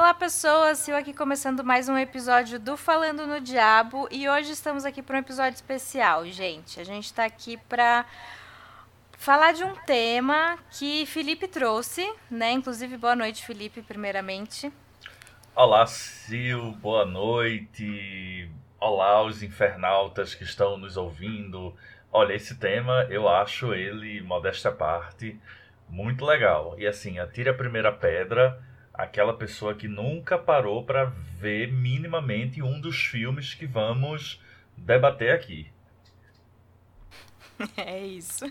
Olá, pessoas! Sil aqui começando mais um episódio do Falando no Diabo e hoje estamos aqui para um episódio especial, gente. A gente está aqui para falar de um tema que Felipe trouxe, né? Inclusive, boa noite, Felipe, primeiramente. Olá, Sil, boa noite. Olá, os infernautas que estão nos ouvindo. Olha, esse tema eu acho ele, modéstia à parte, muito legal. E assim, atire a primeira pedra aquela pessoa que nunca parou para ver minimamente um dos filmes que vamos debater aqui. É isso.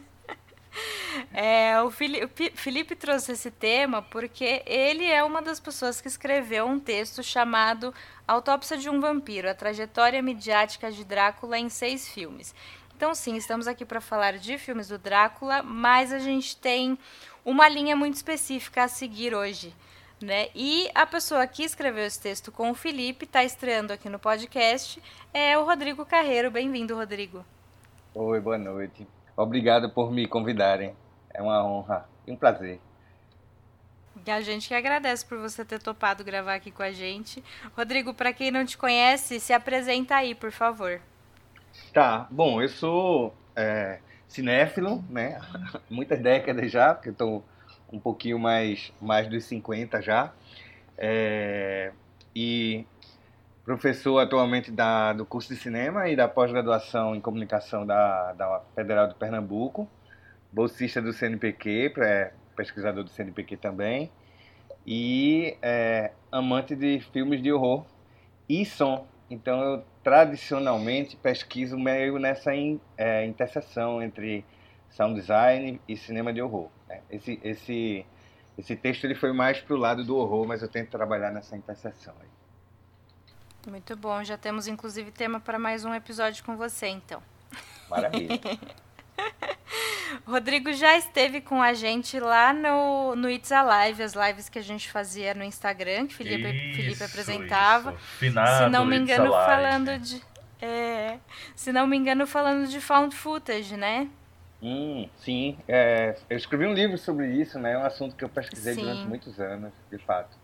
É, o Felipe, Felipe trouxe esse tema porque ele é uma das pessoas que escreveu um texto chamado Autópsia de um Vampiro, a trajetória midiática de Drácula em seis filmes. Então, sim, estamos aqui para falar de filmes do Drácula, mas a gente tem uma linha muito específica a seguir hoje. Né? E a pessoa que escreveu esse texto com o Felipe, está estreando aqui no podcast, é o Rodrigo Carreiro. Bem-vindo, Rodrigo. Oi, boa noite. Obrigado por me convidarem. É uma honra e um prazer. E a gente que agradece por você ter topado gravar aqui com a gente. Rodrigo, para quem não te conhece, se apresenta aí, por favor. Tá, bom, eu sou é, cinéfilo, né? Muitas décadas já, porque eu tô um pouquinho mais, mais dos 50 já. É, e professor atualmente da, do curso de cinema e da pós-graduação em comunicação da, da Federal de Pernambuco, bolsista do CNPq, é, pesquisador do CNPq também, e é, amante de filmes de horror e som. Então eu tradicionalmente pesquiso meio nessa in, é, interseção entre sound design e cinema de horror. Né? Esse, esse, esse texto ele foi mais para o lado do horror, mas eu tento trabalhar nessa interseção aí. Muito bom, já temos inclusive tema para mais um episódio com você, então. Maravilha. Rodrigo já esteve com a gente lá no, no It's Alive, as lives que a gente fazia no Instagram, que Felipe, isso, Felipe apresentava. Isso. Finado, se não me engano, falando de. É, se não me engano, falando de found footage, né? Hum, sim. É, eu escrevi um livro sobre isso, né? É um assunto que eu pesquisei sim. durante muitos anos, de fato.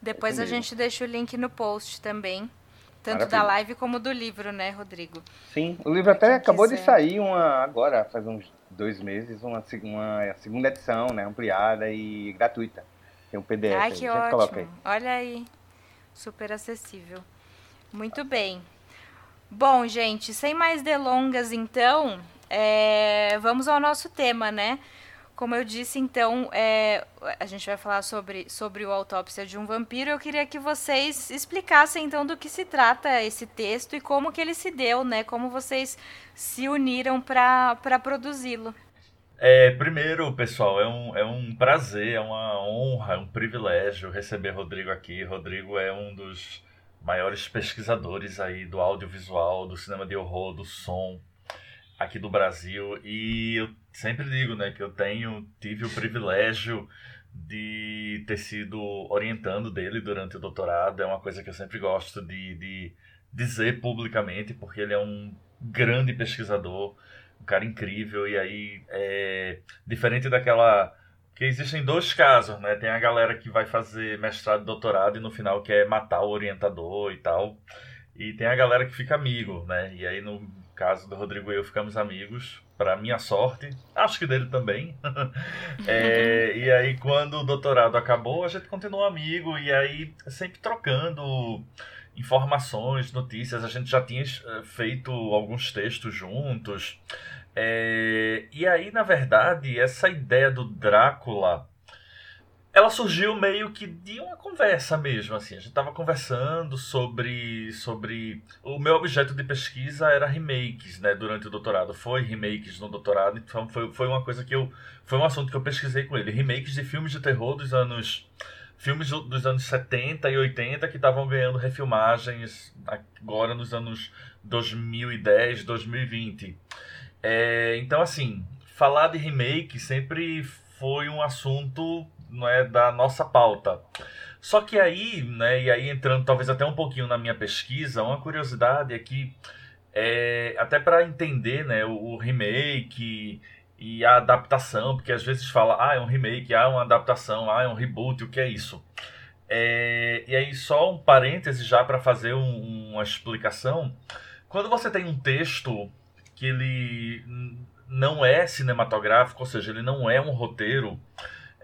Depois a gente deixa o link no post também. Tanto Maravilha. da live como do livro, né, Rodrigo? Sim, o livro até acabou quiser. de sair uma, agora, faz uns dois meses, uma, uma segunda edição, né? Ampliada e gratuita. Tem um PDF. Ai, que ótimo. Olha aí. Super acessível. Muito bem. Bom, gente, sem mais delongas, então, é, vamos ao nosso tema, né? Como eu disse, então, é, a gente vai falar sobre, sobre o Autópsia de um Vampiro. Eu queria que vocês explicassem, então, do que se trata esse texto e como que ele se deu, né? Como vocês se uniram para produzi-lo. É, primeiro, pessoal, é um, é um prazer, é uma honra, é um privilégio receber Rodrigo aqui. Rodrigo é um dos maiores pesquisadores aí do audiovisual, do cinema de horror, do som, aqui do Brasil e eu sempre digo, né, que eu tenho tive o privilégio de ter sido orientando dele durante o doutorado. É uma coisa que eu sempre gosto de, de dizer publicamente, porque ele é um grande pesquisador, um cara incrível. E aí, é, diferente daquela. Que existem dois casos, né? Tem a galera que vai fazer mestrado doutorado e no final quer matar o orientador e tal. E tem a galera que fica amigo, né? E aí, no caso do Rodrigo e eu, ficamos amigos, para minha sorte, acho que dele também. é, e aí, quando o doutorado acabou, a gente continuou amigo, e aí sempre trocando informações, notícias. A gente já tinha eh, feito alguns textos juntos. É, e aí, na verdade, essa ideia do Drácula ela surgiu meio que de uma conversa mesmo, assim. A gente estava conversando sobre, sobre... O meu objeto de pesquisa era remakes, né? Durante o doutorado. Foi remakes no doutorado, então foi, foi uma coisa que eu... Foi um assunto que eu pesquisei com ele. Remakes de filmes de terror dos anos... Filmes dos anos 70 e 80 que estavam ganhando refilmagens agora nos anos 2010, 2020. É, então, assim, falar de remake sempre foi um assunto não é da nossa pauta. Só que aí, né, e aí entrando talvez até um pouquinho na minha pesquisa, uma curiosidade é que é, até para entender, né, o, o, remake e a adaptação, porque às vezes fala, ah, é um remake, ah, é uma adaptação, ah, é um reboot, o que é isso? É, e aí, só um parêntese já para fazer um, uma explicação. Quando você tem um texto que ele não é cinematográfico, ou seja, ele não é um roteiro,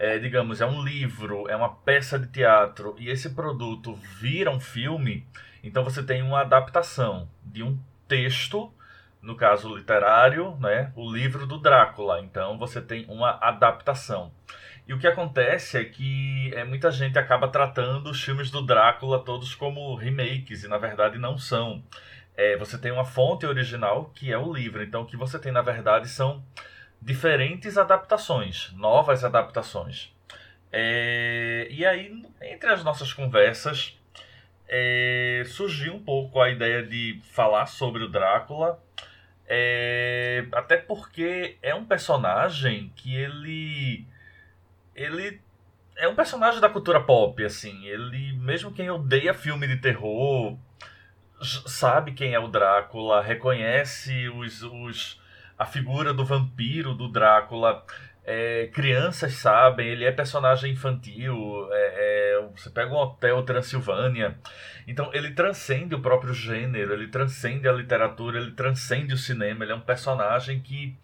é, digamos, é um livro, é uma peça de teatro, e esse produto vira um filme, então você tem uma adaptação de um texto, no caso literário, né, o livro do Drácula. Então você tem uma adaptação. E o que acontece é que é, muita gente acaba tratando os filmes do Drácula todos como remakes, e na verdade não são. É, você tem uma fonte original que é o livro. Então o que você tem na verdade são diferentes adaptações, novas adaptações. É, e aí, entre as nossas conversas, é, surgiu um pouco a ideia de falar sobre o Drácula. É, até porque é um personagem que ele. Ele é um personagem da cultura pop, assim. Ele, mesmo quem odeia filme de terror, sabe quem é o Drácula, reconhece os, os, a figura do vampiro do Drácula. É, crianças sabem, ele é personagem infantil. É, é, você pega um hotel Transilvânia. Então ele transcende o próprio gênero, ele transcende a literatura, ele transcende o cinema. Ele é um personagem que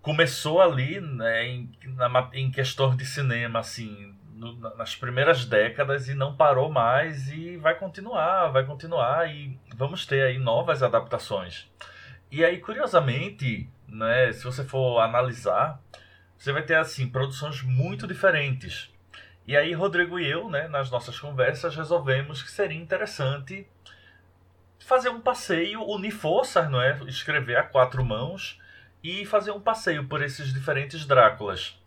começou ali né, em, na, em de cinema, assim, no, nas primeiras décadas e não parou mais e vai continuar, vai continuar e vamos ter aí novas adaptações. E aí, curiosamente, né, se você for analisar, você vai ter assim produções muito diferentes. E aí, Rodrigo e eu, né, nas nossas conversas, resolvemos que seria interessante fazer um passeio, unir forças, não é? Escrever a quatro mãos e fazer um passeio por esses diferentes Dráculas.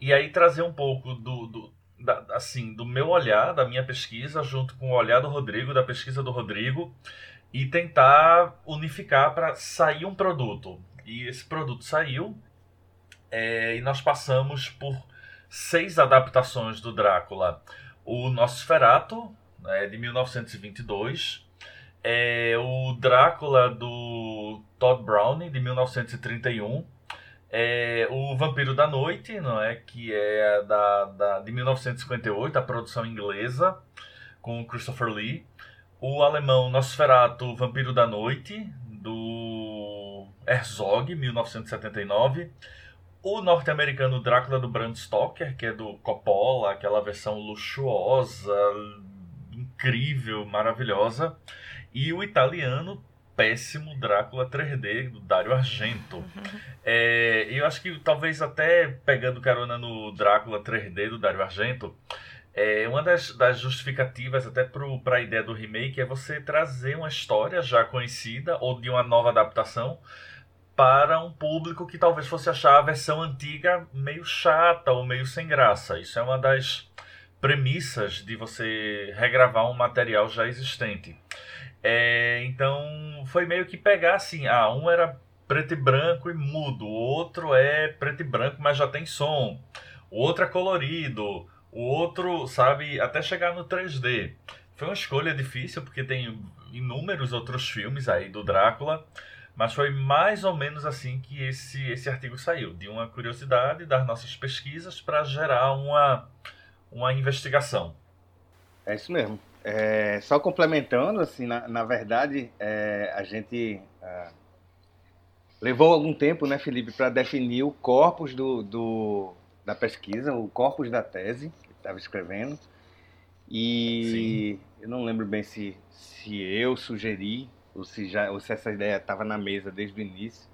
E aí trazer um pouco do, do da, assim, do meu olhar, da minha pesquisa, junto com o olhar do Rodrigo, da pesquisa do Rodrigo, e tentar unificar para sair um produto. E esse produto saiu, é, e nós passamos por seis adaptações do Drácula. O Nosferatu, né, de 1922, é, o Drácula do Todd Browning, de 1931, é o Vampiro da Noite, não é? Que é da, da, de 1958, a produção inglesa, com Christopher Lee. O alemão Nosferatu, Vampiro da Noite, do Herzog, 1979. O norte-americano Drácula do Bram Stoker, que é do Coppola, aquela versão luxuosa, incrível, maravilhosa. E o italiano péssimo Drácula 3D do Dario Argento. Uhum. É, eu acho que talvez até pegando carona no Drácula 3D do Dario Argento, é, uma das, das justificativas até para a ideia do remake é você trazer uma história já conhecida ou de uma nova adaptação para um público que talvez fosse achar a versão antiga meio chata ou meio sem graça. Isso é uma das premissas de você regravar um material já existente. É, então foi meio que pegar assim, ah, um era preto e branco e mudo, o outro é preto e branco, mas já tem som, o outro é colorido, o outro, sabe, até chegar no 3D. Foi uma escolha difícil porque tem inúmeros outros filmes aí do Drácula, mas foi mais ou menos assim que esse, esse artigo saiu, de uma curiosidade das nossas pesquisas para gerar uma, uma investigação. É isso mesmo. É, só complementando, assim, na, na verdade, é, a gente é, levou algum tempo, né, Felipe, para definir o corpus do, do, da pesquisa, o corpus da tese que estava escrevendo. E Sim. eu não lembro bem se, se eu sugeri ou se, já, ou se essa ideia estava na mesa desde o início,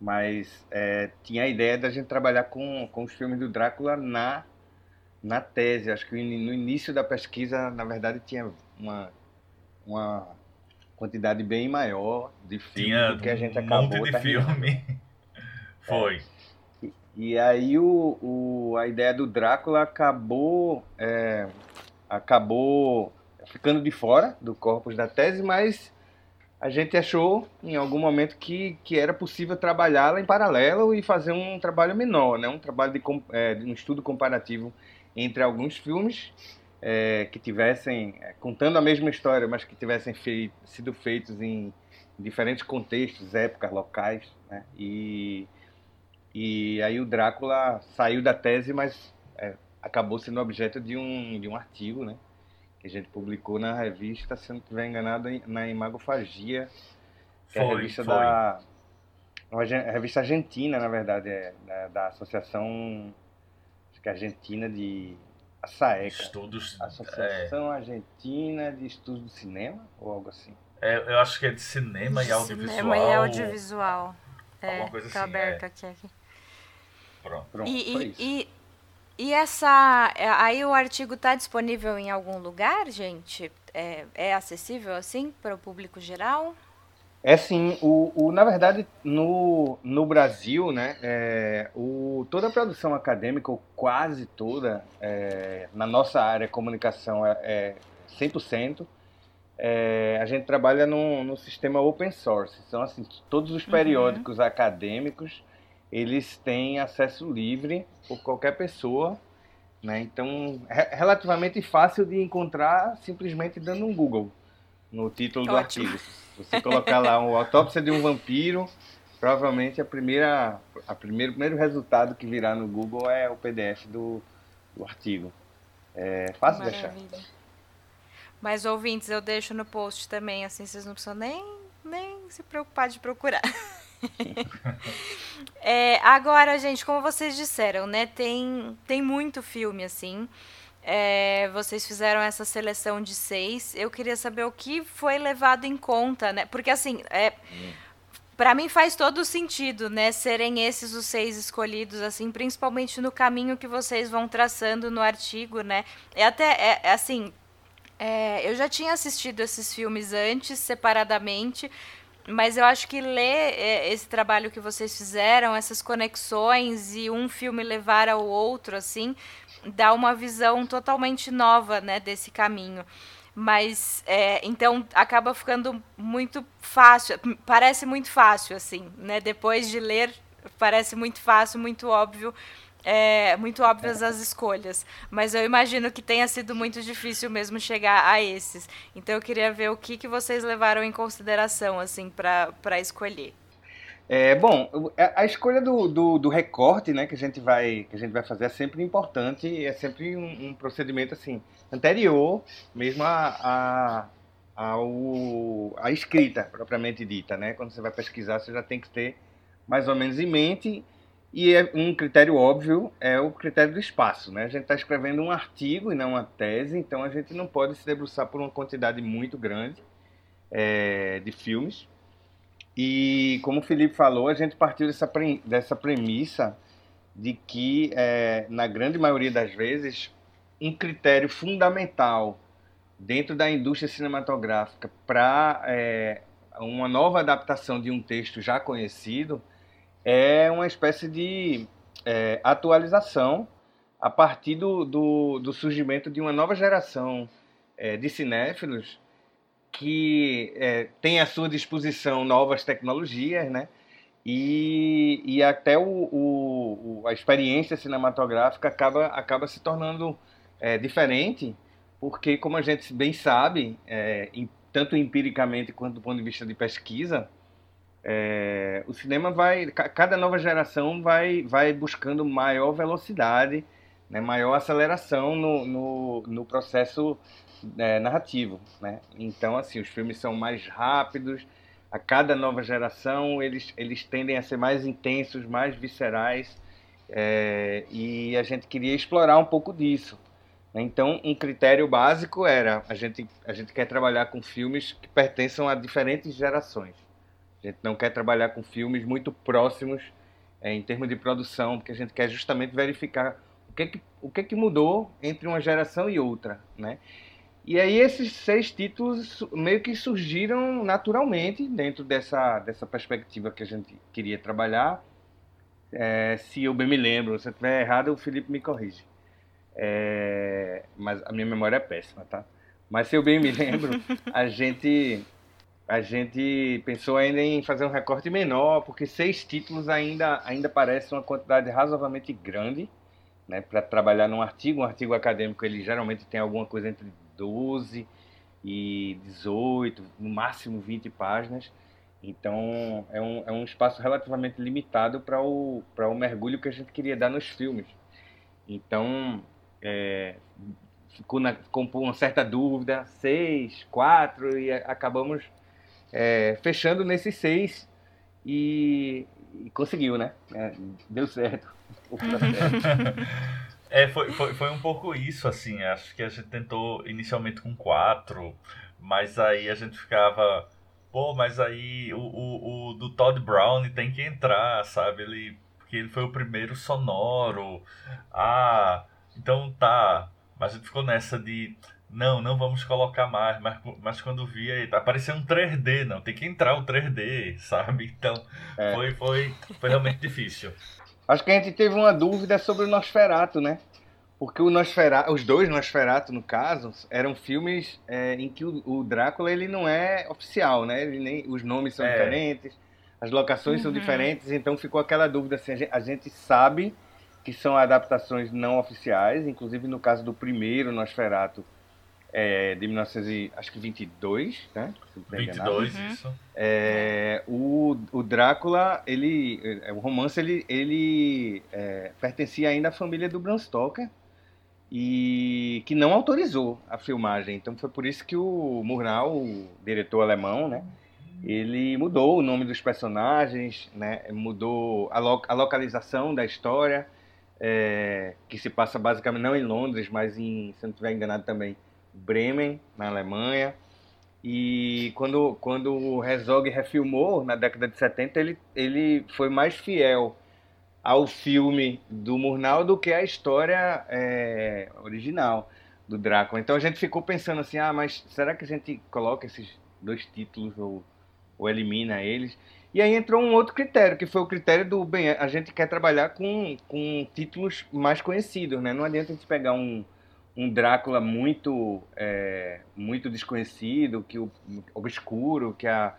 mas é, tinha a ideia da gente trabalhar com, com os filmes do Drácula na na tese. Acho que no início da pesquisa, na verdade, tinha uma, uma quantidade bem maior de filmes do que a gente um acabou monte de filme. Foi. É. E, aí o, o, a ideia do Drácula acabou é, acabou ficando de fora do corpus da tese, mas a gente achou em algum momento que, que era possível trabalhá-la em paralelo e fazer um trabalho menor, né? um trabalho de, é, de um estudo comparativo entre alguns filmes é, que tivessem, é, contando a mesma história, mas que tivessem sido feitos em diferentes contextos, épocas, locais. Né? E, e aí o Drácula saiu da tese, mas é, acabou sendo objeto de um, de um artigo, né? que a gente publicou na revista, se não estiver enganado, na Imagofagia, que foi, é a revista foi. da. Uma revista argentina, na verdade, é, da, da Associação acho que é Argentina de SAECA. Estudos. Associação é... Argentina de Estudos do Cinema, ou algo assim. É, eu acho que é de cinema de e audiovisual. Cinema e audiovisual. É, Alguma coisa tá assim. aberto é. aqui, aqui. Pronto. Pronto e, e, e, essa. É, aí o artigo está disponível em algum lugar, gente? É, é acessível assim para o público geral? É sim, o, o, na verdade, no, no Brasil, né, é, o, toda a produção acadêmica, ou quase toda, é, na nossa área, comunicação, é, é 100%, é, a gente trabalha no, no sistema open source. Então, assim, todos os uhum. periódicos uhum. acadêmicos, eles têm acesso livre por qualquer pessoa, né, então, é relativamente fácil de encontrar simplesmente dando um Google no título do Ótimo. artigo. Você colocar lá uma autópsia de um vampiro, provavelmente a primeira, a primeiro, primeiro resultado que virá no Google é o PDF do, do artigo. É fácil de achar. Mas ouvintes, eu deixo no post também, assim vocês não precisam nem, nem se preocupar de procurar. é, agora, gente, como vocês disseram, né? Tem, tem muito filme assim. É, vocês fizeram essa seleção de seis. Eu queria saber o que foi levado em conta, né? Porque assim, é, para mim faz todo sentido, né? Serem esses os seis escolhidos, assim, principalmente no caminho que vocês vão traçando no artigo, né? É até, é, é assim, é, eu já tinha assistido esses filmes antes, separadamente, mas eu acho que ler é, esse trabalho que vocês fizeram, essas conexões e um filme levar ao outro, assim, dá uma visão totalmente nova, né, desse caminho. Mas, é, então, acaba ficando muito fácil, parece muito fácil, assim, né? Depois de ler, parece muito fácil, muito óbvio, é, muito óbvias as escolhas. Mas eu imagino que tenha sido muito difícil mesmo chegar a esses. Então, eu queria ver o que, que vocês levaram em consideração, assim, para escolher. É, bom, a escolha do, do, do, recorte né, que, a gente vai, que a gente vai fazer é sempre importante, é sempre um, um procedimento assim, anterior mesmo a, a, a escrita propriamente dita. Né? Quando você vai pesquisar, você já tem que ter mais ou menos em mente. E é um critério óbvio é o critério do espaço. Né? A gente está escrevendo um artigo e não uma tese, então a gente não pode se debruçar por uma quantidade muito grande é, de filmes e como o Felipe falou, a gente partiu dessa, pre dessa premissa de que, é, na grande maioria das vezes, um critério fundamental dentro da indústria cinematográfica para é, uma nova adaptação de um texto já conhecido é uma espécie de é, atualização a partir do, do, do, surgimento de uma nova geração é, de cinéfilos que é, tem à sua disposição novas tecnologias, né? E, e até o, o, a experiência cinematográfica acaba, acaba se tornando é, diferente, porque, como a gente bem sabe, é, em, tanto empiricamente quanto do ponto de vista de pesquisa, é, o cinema vai, cada nova geração vai, vai buscando maior velocidade, né, maior aceleração no, no, no processo é, narrativo, né? Então, assim, os filmes são mais rápidos, a cada nova geração eles, eles tendem a ser mais intensos, mais viscerais, é, e a gente queria explorar um pouco disso. Né? Então, um critério básico era a gente, a gente quer trabalhar com filmes que pertençam a diferentes gerações. A gente não quer trabalhar com filmes muito próximos é, em termos de produção, porque a gente quer justamente verificar o que, que, o que, que mudou entre uma geração e outra, né? E aí esses seis títulos meio que surgiram naturalmente dentro dessa, dessa perspectiva que a gente queria trabalhar. É, se eu bem me lembro, se eu estiver errado, o Felipe me corrige. É, mas a minha memória é péssima, tá? Mas se eu bem me lembro, a gente a gente pensou ainda em fazer um recorte menor, porque seis títulos ainda ainda parece uma quantidade razoavelmente grande, né, para trabalhar num artigo. Um artigo acadêmico ele geralmente tem alguma coisa entre 12 e 18, no máximo 20 páginas. Então é um, é um espaço relativamente limitado para o, o mergulho que a gente queria dar nos filmes. Então, é, ficou na, com uma certa dúvida, seis, quatro, e acabamos é, fechando nesses seis e, e conseguiu, né? É, deu certo. é, foi, foi, foi um pouco isso, assim. Acho que a gente tentou inicialmente com quatro, mas aí a gente ficava. Pô, mas aí o, o, o do Todd Brown tem que entrar, sabe? Ele, porque ele foi o primeiro sonoro. Ah, então tá. Mas a gente ficou nessa de não, não vamos colocar mais, mas, mas quando via, apareceu um 3D, não, tem que entrar o 3D, sabe? Então, é. foi, foi, foi realmente difícil. Acho que a gente teve uma dúvida sobre o Nosferato, né? Porque o Nosferato, os dois Nosferato, no caso, eram filmes é, em que o, o, Drácula ele não é oficial, né? Ele nem, os nomes são é. diferentes, as locações uhum. são diferentes, então ficou aquela dúvida assim, a gente, a gente sabe que são adaptações não oficiais, inclusive no caso do primeiro Nosferato, é, de 1922, né? 22, uhum. isso. É, o, o Drácula, ele, é, o romance, ele, ele é, pertencia ainda à família do Bram Stoker e que não autorizou a filmagem. Então foi por isso que o Murnau, o diretor alemão, né? Ele mudou o nome dos personagens, né? Mudou a, lo, a localização da história, é, que se passa basicamente não em Londres, mas em, se não estiver enganado também, Bremen, na Alemanha. E quando, quando o Herzog refilmou, na década de 70, ele, ele foi mais fiel ao filme do Murnau do que à história é, original do Drácula. Então a gente ficou pensando assim, ah, mas será que a gente coloca esses dois títulos ou, ou elimina eles? E aí entrou um outro critério, que foi o critério do, bem, a gente quer trabalhar com, com títulos mais conhecidos, né? Não adianta a gente pegar um, um Drácula muito é, muito desconhecido, que o obscuro, que a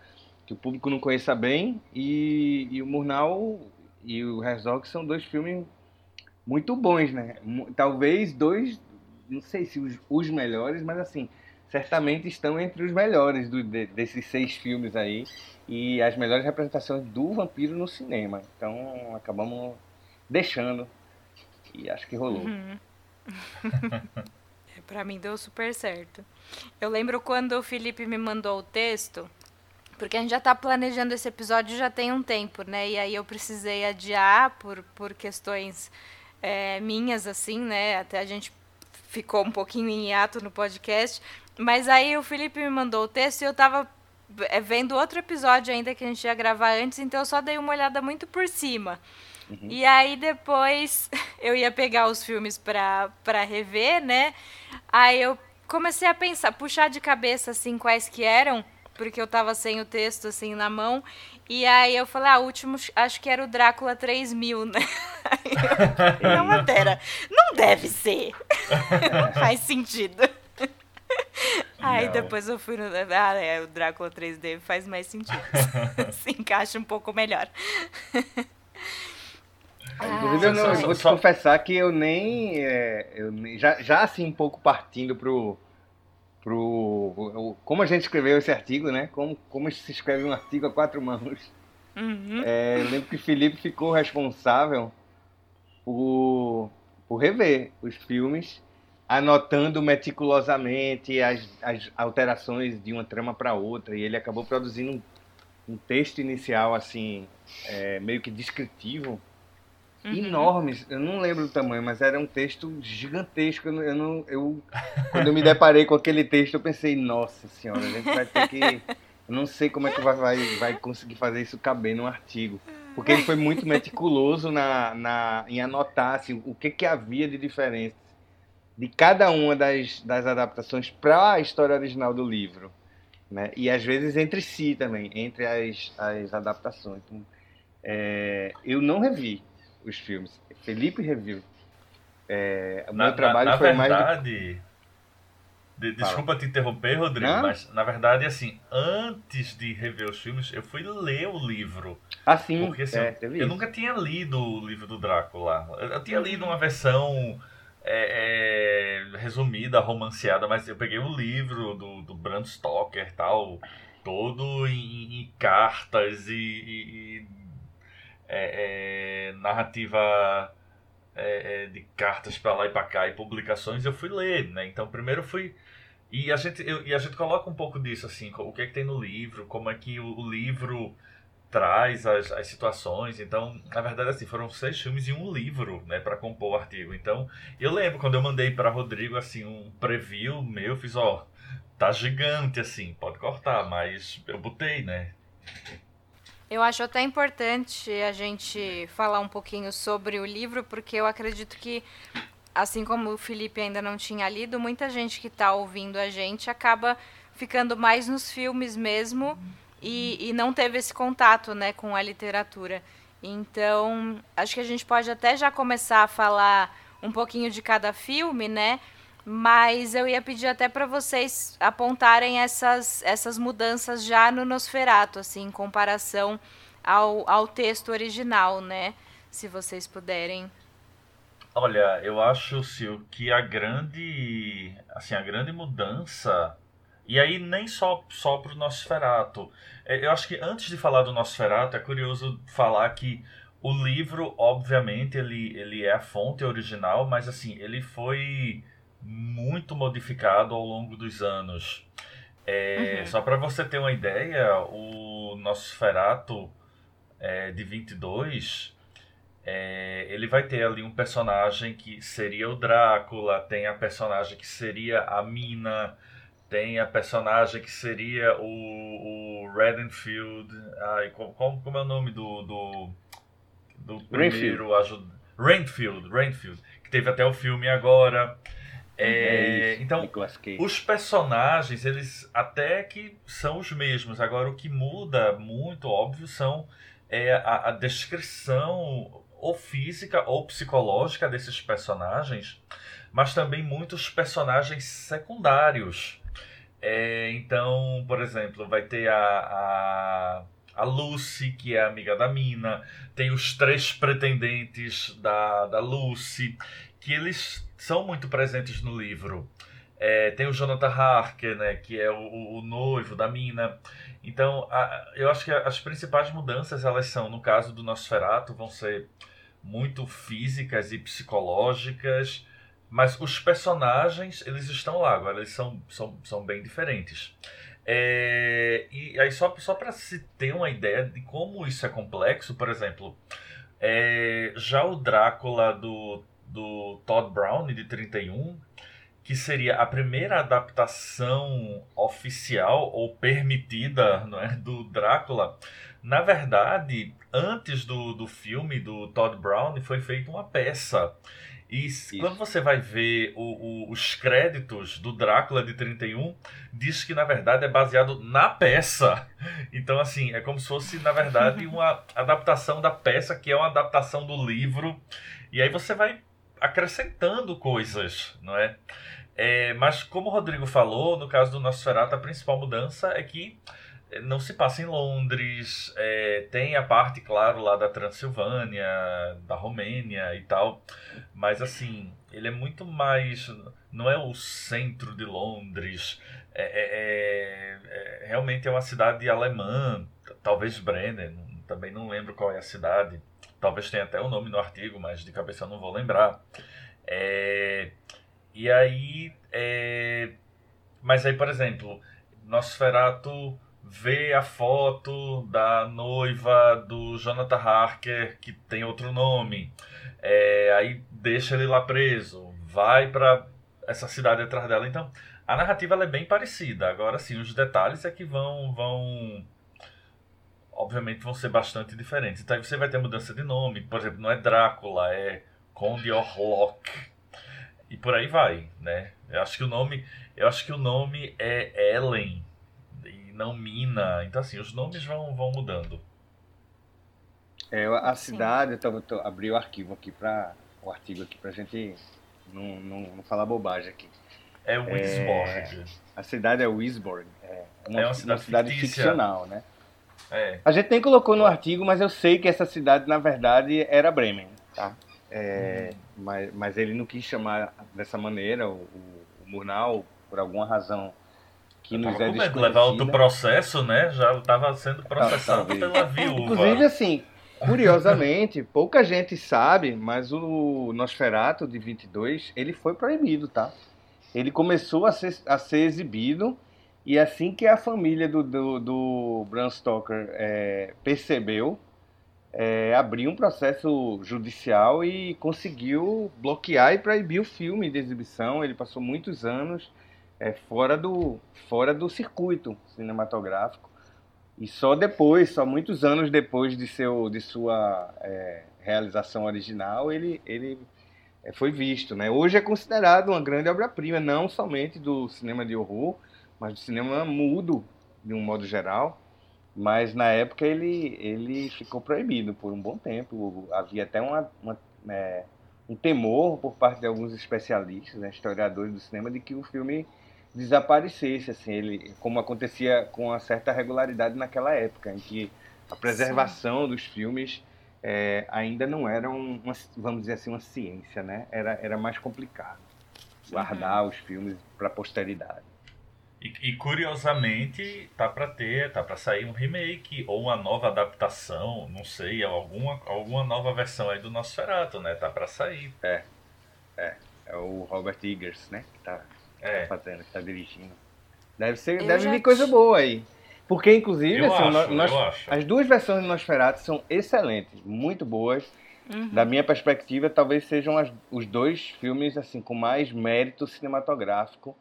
que o público não conheça bem e, e o Murnau e o Herzog são dois filmes muito bons, né? Talvez dois, não sei se os, os melhores, mas assim, certamente estão entre os melhores do, de, desses seis filmes aí e as melhores representações do vampiro no cinema. Então acabamos deixando e acho que rolou. Uhum. Para mim deu super certo. Eu lembro quando o Felipe me mandou o texto, porque a gente já está planejando esse episódio já tem um tempo, né? E aí eu precisei adiar por, por questões é, minhas, assim, né? Até a gente ficou um pouquinho em hiato no podcast. Mas aí o Felipe me mandou o texto e eu estava é, vendo outro episódio ainda que a gente ia gravar antes, então eu só dei uma olhada muito por cima. Uhum. E aí depois eu ia pegar os filmes pra, pra rever, né? Aí eu comecei a pensar, puxar de cabeça assim quais que eram, porque eu tava sem o texto assim na mão. E aí eu falei, ah, o último acho que era o Drácula 3000, né? Eu, não, Matera, não deve ser. não faz sentido. Aí não. depois eu fui no. Ah, é, o Drácula 3D faz mais sentido. Se encaixa um pouco melhor. Inclusive, eu, não, eu vou te só... confessar que eu nem. É, eu nem já, já assim, um pouco partindo pro. pro como a gente escreveu esse artigo, né? Como, como se escreve um artigo a quatro mãos. Uhum. É, eu lembro que o Felipe ficou responsável por, por rever os filmes, anotando meticulosamente as, as alterações de uma trama para outra, e ele acabou produzindo um, um texto inicial, assim, é, meio que descritivo uhum. enormes. Eu não lembro do tamanho, mas era um texto gigantesco. Eu não, eu, quando eu me deparei com aquele texto, eu pensei, nossa senhora, a gente vai ter que. Eu não sei como é que vai, vai, vai conseguir fazer isso caber num artigo. Porque ele foi muito meticuloso na, na, em anotar assim, o que, que havia de diferença de cada uma das, das adaptações para a história original do livro. Né? E às vezes entre si também, entre as, as adaptações. Então, é, eu não revi, os filmes. Felipe Review. É, o na, meu trabalho na, na foi verdade, mais. De, desculpa te interromper, Rodrigo, Não? mas na verdade, assim, antes de rever os filmes, eu fui ler o livro. Ah, sim. Porque assim, é, eu nunca tinha lido o livro do Drácula. Eu, eu tinha lido uma versão é, é, resumida, romanceada, mas eu peguei o livro do, do Bram Stoker tal, todo em, em cartas e, e, e é, é, narrativa é, é, de cartas para lá e para cá e publicações, eu fui ler, né? Então, primeiro fui e a gente eu, e a gente coloca um pouco disso assim, o que é que tem no livro, como é que o, o livro traz as, as situações. Então, na verdade, assim, foram seis filmes e um livro, né, para compor o artigo. Então, eu lembro quando eu mandei para Rodrigo assim um preview meu, fiz ó, tá gigante assim, pode cortar, mas eu botei, né? Eu acho até importante a gente falar um pouquinho sobre o livro, porque eu acredito que, assim como o Felipe ainda não tinha lido, muita gente que está ouvindo a gente acaba ficando mais nos filmes mesmo e, e não teve esse contato né, com a literatura. Então, acho que a gente pode até já começar a falar um pouquinho de cada filme, né? Mas eu ia pedir até para vocês apontarem essas, essas mudanças já no Nosferato, assim, em comparação ao, ao texto original, né? Se vocês puderem. Olha, eu acho, Sil, que a grande, assim, a grande mudança, e aí nem só, só para o Nosferato, é, eu acho que antes de falar do Nosferato, é curioso falar que o livro, obviamente, ele, ele é a fonte original, mas assim, ele foi muito modificado ao longo dos anos. É, uhum. Só para você ter uma ideia, o Nosferatu é, de 22, é, ele vai ter ali um personagem que seria o Drácula, tem a personagem que seria a Mina, tem a personagem que seria o, o Reddenfield. Ai, como, como é o nome do, do, do primeiro ajuda? Rainfield, Rainfield, que teve até o filme agora. É, é então, os personagens, eles até que são os mesmos. Agora, o que muda muito, óbvio, são é, a, a descrição ou física ou psicológica desses personagens, mas também muitos personagens secundários. É, então, por exemplo, vai ter a, a, a, Lucy, que é amiga da Mina, tem os três pretendentes da, da Lucy, que eles são muito presentes no livro. É, tem o Jonathan Harker, né, que é o, o noivo da mina. Então, a, eu acho que as principais mudanças, elas são, no caso do Nosferatu, vão ser muito físicas e psicológicas, mas os personagens, eles estão lá, agora eles são, são, são bem diferentes. É, e aí, só, só para se ter uma ideia de como isso é complexo, por exemplo, é, já o Drácula do do Todd Brown, de 31, que seria a primeira adaptação oficial ou permitida não é, do Drácula. Na verdade, antes do, do filme do Todd Brown, foi feita uma peça. E Isso. quando você vai ver o, o, os créditos do Drácula de 31, diz que na verdade é baseado na peça. Então, assim, é como se fosse, na verdade, uma adaptação da peça, que é uma adaptação do livro. E aí você vai acrescentando coisas, não é? é? Mas como o Rodrigo falou, no caso do Nosferatu, a principal mudança é que é, não se passa em Londres, é, tem a parte, claro, lá da Transilvânia, da Romênia e tal, mas assim, ele é muito mais. Não é o centro de Londres, é, é, é, é realmente é uma cidade alemã, talvez Brenner, também não lembro qual é a cidade, Talvez tenha até o nome no artigo, mas de cabeça eu não vou lembrar. É, e aí. É, mas aí, por exemplo, Nosferatu vê a foto da noiva do Jonathan Harker, que tem outro nome. É, aí deixa ele lá preso, vai para essa cidade atrás dela. Então, a narrativa é bem parecida. Agora sim, os detalhes é que vão vão obviamente vão ser bastante diferentes. Então aí você vai ter mudança de nome, por exemplo, não é Drácula, é Conde Orlok. E por aí vai, né? Eu acho que o nome, eu acho que o nome é Ellen e não Mina. Então assim, os nomes vão, vão mudando. É, a cidade, eu, tô, abri o arquivo aqui para o artigo aqui pra gente não, não, não falar bobagem aqui. É Wisborg. É, a cidade é Wisborg. É uma, é uma cidade, uma cidade ficcional, né? É. A gente nem colocou no artigo, mas eu sei que essa cidade, na verdade, era Bremen, tá? É, uhum. mas, mas ele não quis chamar dessa maneira, o, o, Murnau, por alguma razão que eu nos é desconhecida. levar outro processo, né? Já estava sendo processado pela viúva. Inclusive, assim, Curiosamente, pouca gente sabe, mas o Nosferatu de 22, ele foi proibido, tá? Ele começou a ser, a ser exibido e assim que a família do, do, do Bram Stoker é, percebeu, é, abriu um processo judicial e conseguiu bloquear e proibir o filme de exibição. Ele passou muitos anos é, fora, do, fora do circuito cinematográfico. E só depois, só muitos anos depois de, seu, de sua é, realização original, ele, ele é, foi visto. Né? Hoje é considerado uma grande obra-prima, não somente do cinema de horror, mas do cinema mudo, de um modo geral. Mas na época ele, ele ficou proibido por um bom tempo. Havia até uma, uma é, um temor por parte de alguns especialistas, né, historiadores do cinema, de que o filme desaparecesse, assim, ele, como acontecia com uma certa regularidade naquela época, em que a preservação Sim. dos filmes é, ainda não era, uma, vamos dizer assim, uma ciência, né? Era, era mais complicado guardar uhum. os filmes para a posteridade. E, e, curiosamente tá para ter, tá para sair um remake ou uma nova adaptação, não sei, alguma alguma nova versão aí do Nosferatu, né? Tá para sair. É. É, é o Robert Eggers, né, que tá, é. tá fazendo, que tá dirigindo. Deve ser, deve vir coisa boa aí. Porque inclusive, assim, acho, nós, as duas versões do Nosferatu são excelentes, muito boas. Uhum. Da minha perspectiva, talvez sejam as, os dois filmes assim com mais mérito cinematográfico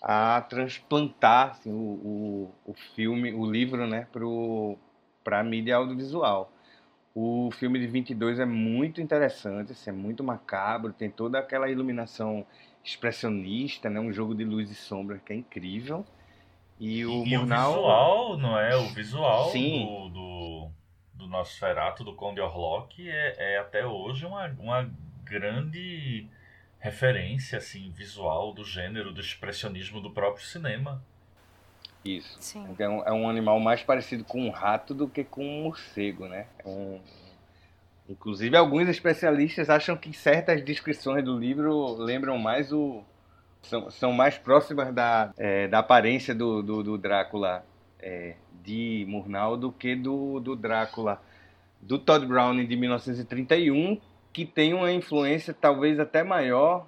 a transplantar assim, o, o, o, filme, o livro, né, para a mídia audiovisual. O filme de 22 é muito interessante, assim, é muito macabro, tem toda aquela iluminação expressionista, né, um jogo de luz e sombra que é incrível. E o, e, Murnau... o visual, não é? O visual Sim. do, do, do Nosferatu, do Conde Orlok, é, é até hoje uma, uma grande referência assim visual do gênero do expressionismo do próprio cinema. Isso. Sim. Então, é um animal mais parecido com um rato do que com um morcego, né? É um... Inclusive, alguns especialistas acham que certas descrições do livro lembram mais o. são, são mais próximas da, é, da aparência do, do, do Drácula é, de Murnau do que do, do Drácula do Todd Browning de 1931, que tem uma influência talvez até maior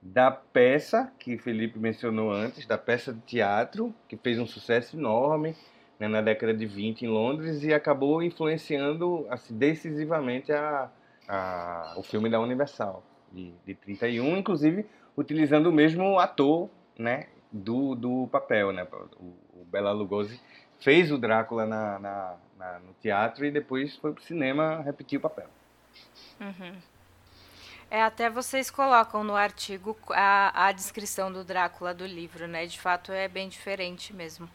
da peça que Felipe mencionou antes, da peça de teatro, que fez um sucesso enorme né, na década de 20 em Londres e acabou influenciando assim, decisivamente a, a, o filme da Universal, de, de 31, inclusive utilizando o mesmo ator né, do, do papel. Né? O, o Bela Lugosi fez o Drácula na, na, na, no teatro e depois foi para o cinema repetir o papel. Uhum. É, até vocês colocam no artigo a, a descrição do Drácula do livro, né? De fato é bem diferente mesmo.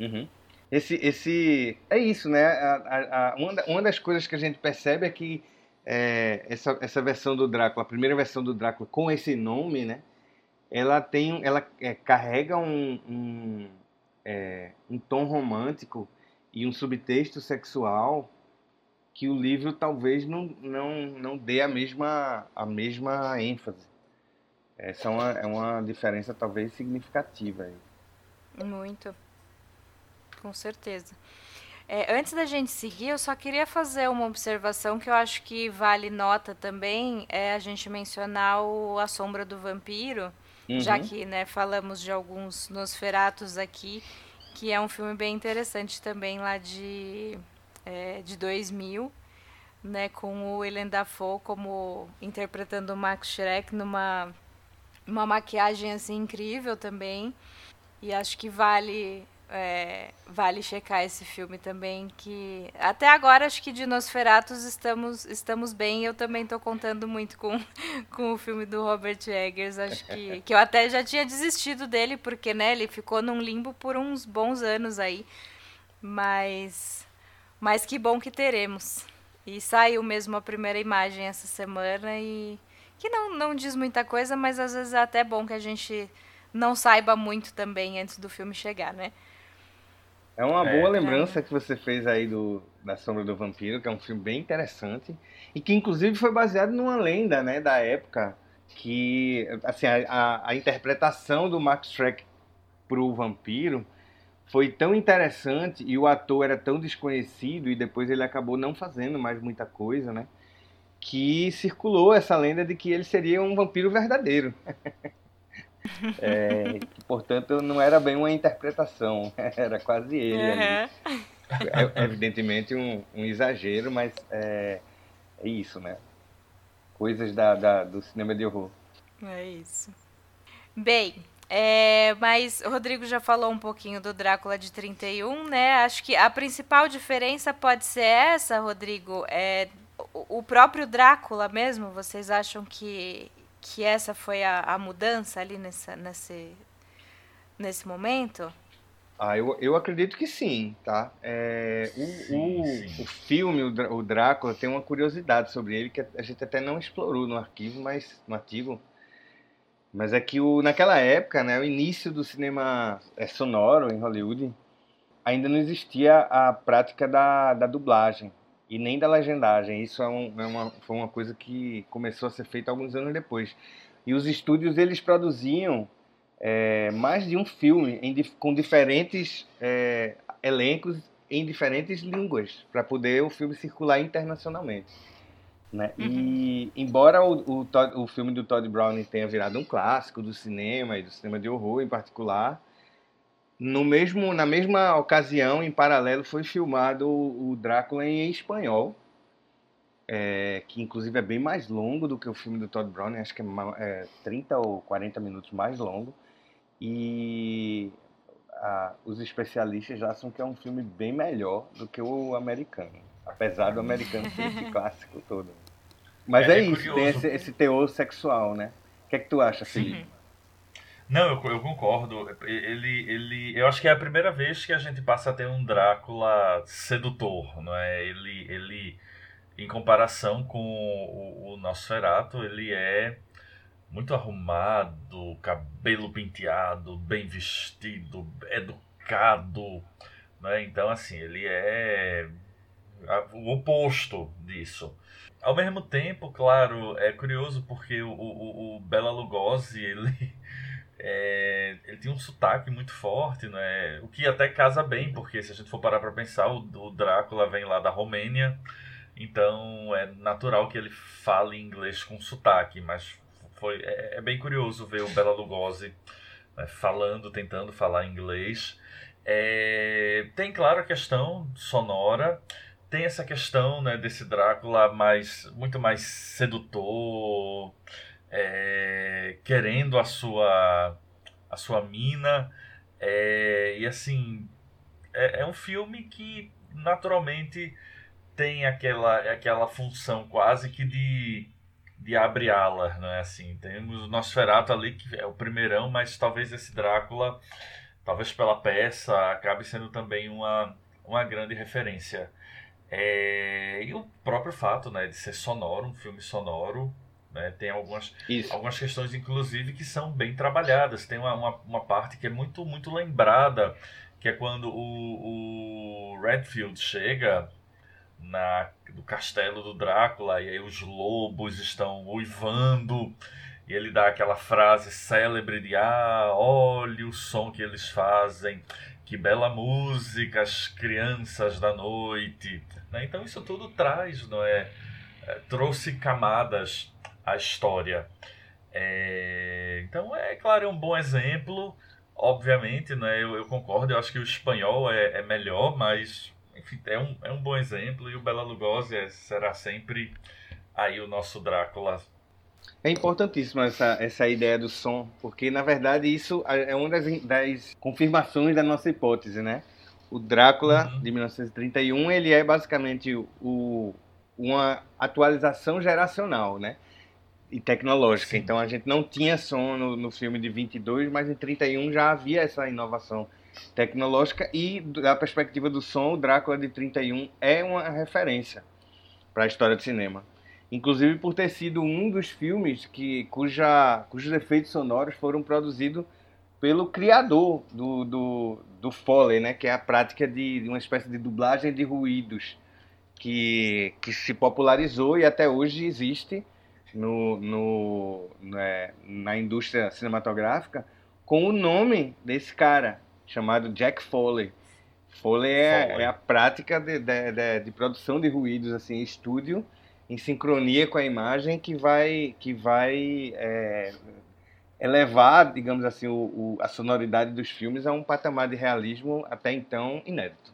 Uhum. Esse, esse, é isso, né? A, a, uma, uma das coisas que a gente percebe é que é, essa, essa versão do Drácula, a primeira versão do Drácula com esse nome, né? Ela tem, ela é, carrega um, um, é, um tom romântico e um subtexto sexual que o livro talvez não, não, não dê a mesma, a mesma ênfase. Essa é uma, é uma diferença talvez significativa. Aí. Muito. Com certeza. É, antes da gente seguir, eu só queria fazer uma observação que eu acho que vale nota também, é a gente mencionar o A Sombra do Vampiro, uhum. já que né, falamos de alguns Nosferatos aqui, que é um filme bem interessante também lá de é, de 2000, né, com o Willem Dafoe como interpretando o Max Schreck numa uma maquiagem assim incrível também. E acho que vale é, vale checar esse filme também que até agora acho que de Nosferatus estamos estamos bem. Eu também estou contando muito com, com o filme do Robert Eggers. Acho que, que eu até já tinha desistido dele porque né ele ficou num limbo por uns bons anos aí. Mas mas que bom que teremos. E saiu mesmo a primeira imagem essa semana e que não, não diz muita coisa, mas às vezes é até bom que a gente não saiba muito também antes do filme chegar, né? É uma boa é. lembrança é. que você fez aí do da Sombra do Vampiro, que é um filme bem interessante e que inclusive foi baseado numa lenda, né, da época que assim a, a, a interpretação do Max Schreck pro vampiro foi tão interessante e o ator era tão desconhecido e depois ele acabou não fazendo mais muita coisa, né? Que circulou essa lenda de que ele seria um vampiro verdadeiro. é, que, portanto, não era bem uma interpretação, era quase ele. Uhum. É, evidentemente um, um exagero, mas é, é, isso, né? Coisas da, da, do cinema de horror. É isso. Bem, é, mas o Rodrigo já falou um pouquinho do Drácula de 31, né? Acho que a principal diferença pode ser essa, Rodrigo. É, o próprio Drácula mesmo, vocês acham que, que essa foi a, a mudança ali nessa, nesse, nesse momento? Ah, eu, eu acredito que sim, tá? É, o, sim, o, sim. o filme, o Drácula, tem uma curiosidade sobre ele que a gente até não explorou no arquivo, mas no artigo mas é que o, naquela época, né, o início do cinema é, sonoro em Hollywood, ainda não existia a prática da, da dublagem e nem da legendagem. Isso é, um, é uma, foi uma coisa que começou a ser feita alguns anos depois. E os estúdios eles produziam é, mais de um filme em, com diferentes é, elencos em diferentes línguas para poder o filme circular internacionalmente. Né? Uhum. E embora o, o, o, filme do Todd Browning tenha virado um clássico do cinema e do cinema de horror em particular, no mesmo, na mesma ocasião, em paralelo, foi filmado o, o Drácula em espanhol, é, que inclusive é bem mais longo do que o filme do Todd Browning, acho que é, é 30 ou 40 minutos mais longo. E a, os especialistas acham que é um filme bem melhor do que o americano, apesar do americano ser esse clássico todo. Mas é, é, é isso, curioso. tem esse, esse, teor sexual, né? O que é que tu acha, Felipe? Não, eu, eu, concordo. Ele, ele, eu acho que é a primeira vez que a gente passa a ter um Drácula sedutor, não é? Ele, ele em comparação com o, o Nosferatu, ele é muito arrumado, cabelo penteado, bem vestido, educado, né? Então, assim, ele é o oposto disso. Ao mesmo tempo, claro, é curioso porque o, o, o Bela Lugosi, ele, é, ele tem um sotaque muito forte, né? o que até casa bem, porque se a gente for parar para pensar, o, o Drácula vem lá da Romênia, então é natural que ele fale inglês com sotaque, mas foi, é, é bem curioso ver o Bela Lugosi né, falando, tentando falar inglês. É, tem, claro, a questão sonora, tem essa questão né, desse Drácula mais, muito mais sedutor, é, querendo a sua, a sua mina. É, e assim, é, é, um filme que naturalmente tem aquela, aquela função quase que de, de abre não é assim? Temos o Nosferatu ali, que é o primeirão, mas talvez esse Drácula, talvez pela peça, acabe sendo também uma, uma grande referência. É, e o próprio fato né, de ser sonoro, um filme sonoro, né, tem algumas, algumas questões, inclusive, que são bem trabalhadas. Tem uma, uma, uma, parte que é muito, muito lembrada, que é quando o, o Redfield chega na, do castelo do Drácula e aí os lobos estão uivando e ele dá aquela frase célebre de ah, olhe o som que eles fazem, que bela música, as crianças da noite. Né? Então isso tudo traz, não é? é trouxe camadas à história. É, então é claro, é um bom exemplo. Obviamente, né, eu, eu concordo, eu acho que o espanhol é, é melhor, mas enfim, é um, é um bom exemplo e o Bela Lugosi é, será sempre aí o nosso Drácula. É importantíssima essa, essa ideia do som, porque na verdade isso é uma das, das confirmações da nossa hipótese, né? O Drácula, uhum. de 1931, ele é basicamente o, uma atualização geracional, né? E tecnológica. Sim. Então a gente não tinha som no, no filme de 22, mas em 31 já havia essa inovação tecnológica e da perspectiva do som, o Drácula de 31 é uma referência para a história do cinema. Inclusive por ter sido um dos filmes que, cuja, cujos efeitos sonoros foram produzidos pelo criador do, do, do Foley, né, que é a prática de, uma espécie de dublagem de ruídos que, que se popularizou e até hoje existe no, no, né, na indústria cinematográfica com o nome desse cara, chamado Jack Foley. Foley é, Foley. é a prática de, de, de, de, produção de ruídos assim, em estúdio, em sincronia com a imagem, que vai, que vai é, elevar, digamos assim, o, o, a sonoridade dos filmes a um patamar de realismo até então inédito.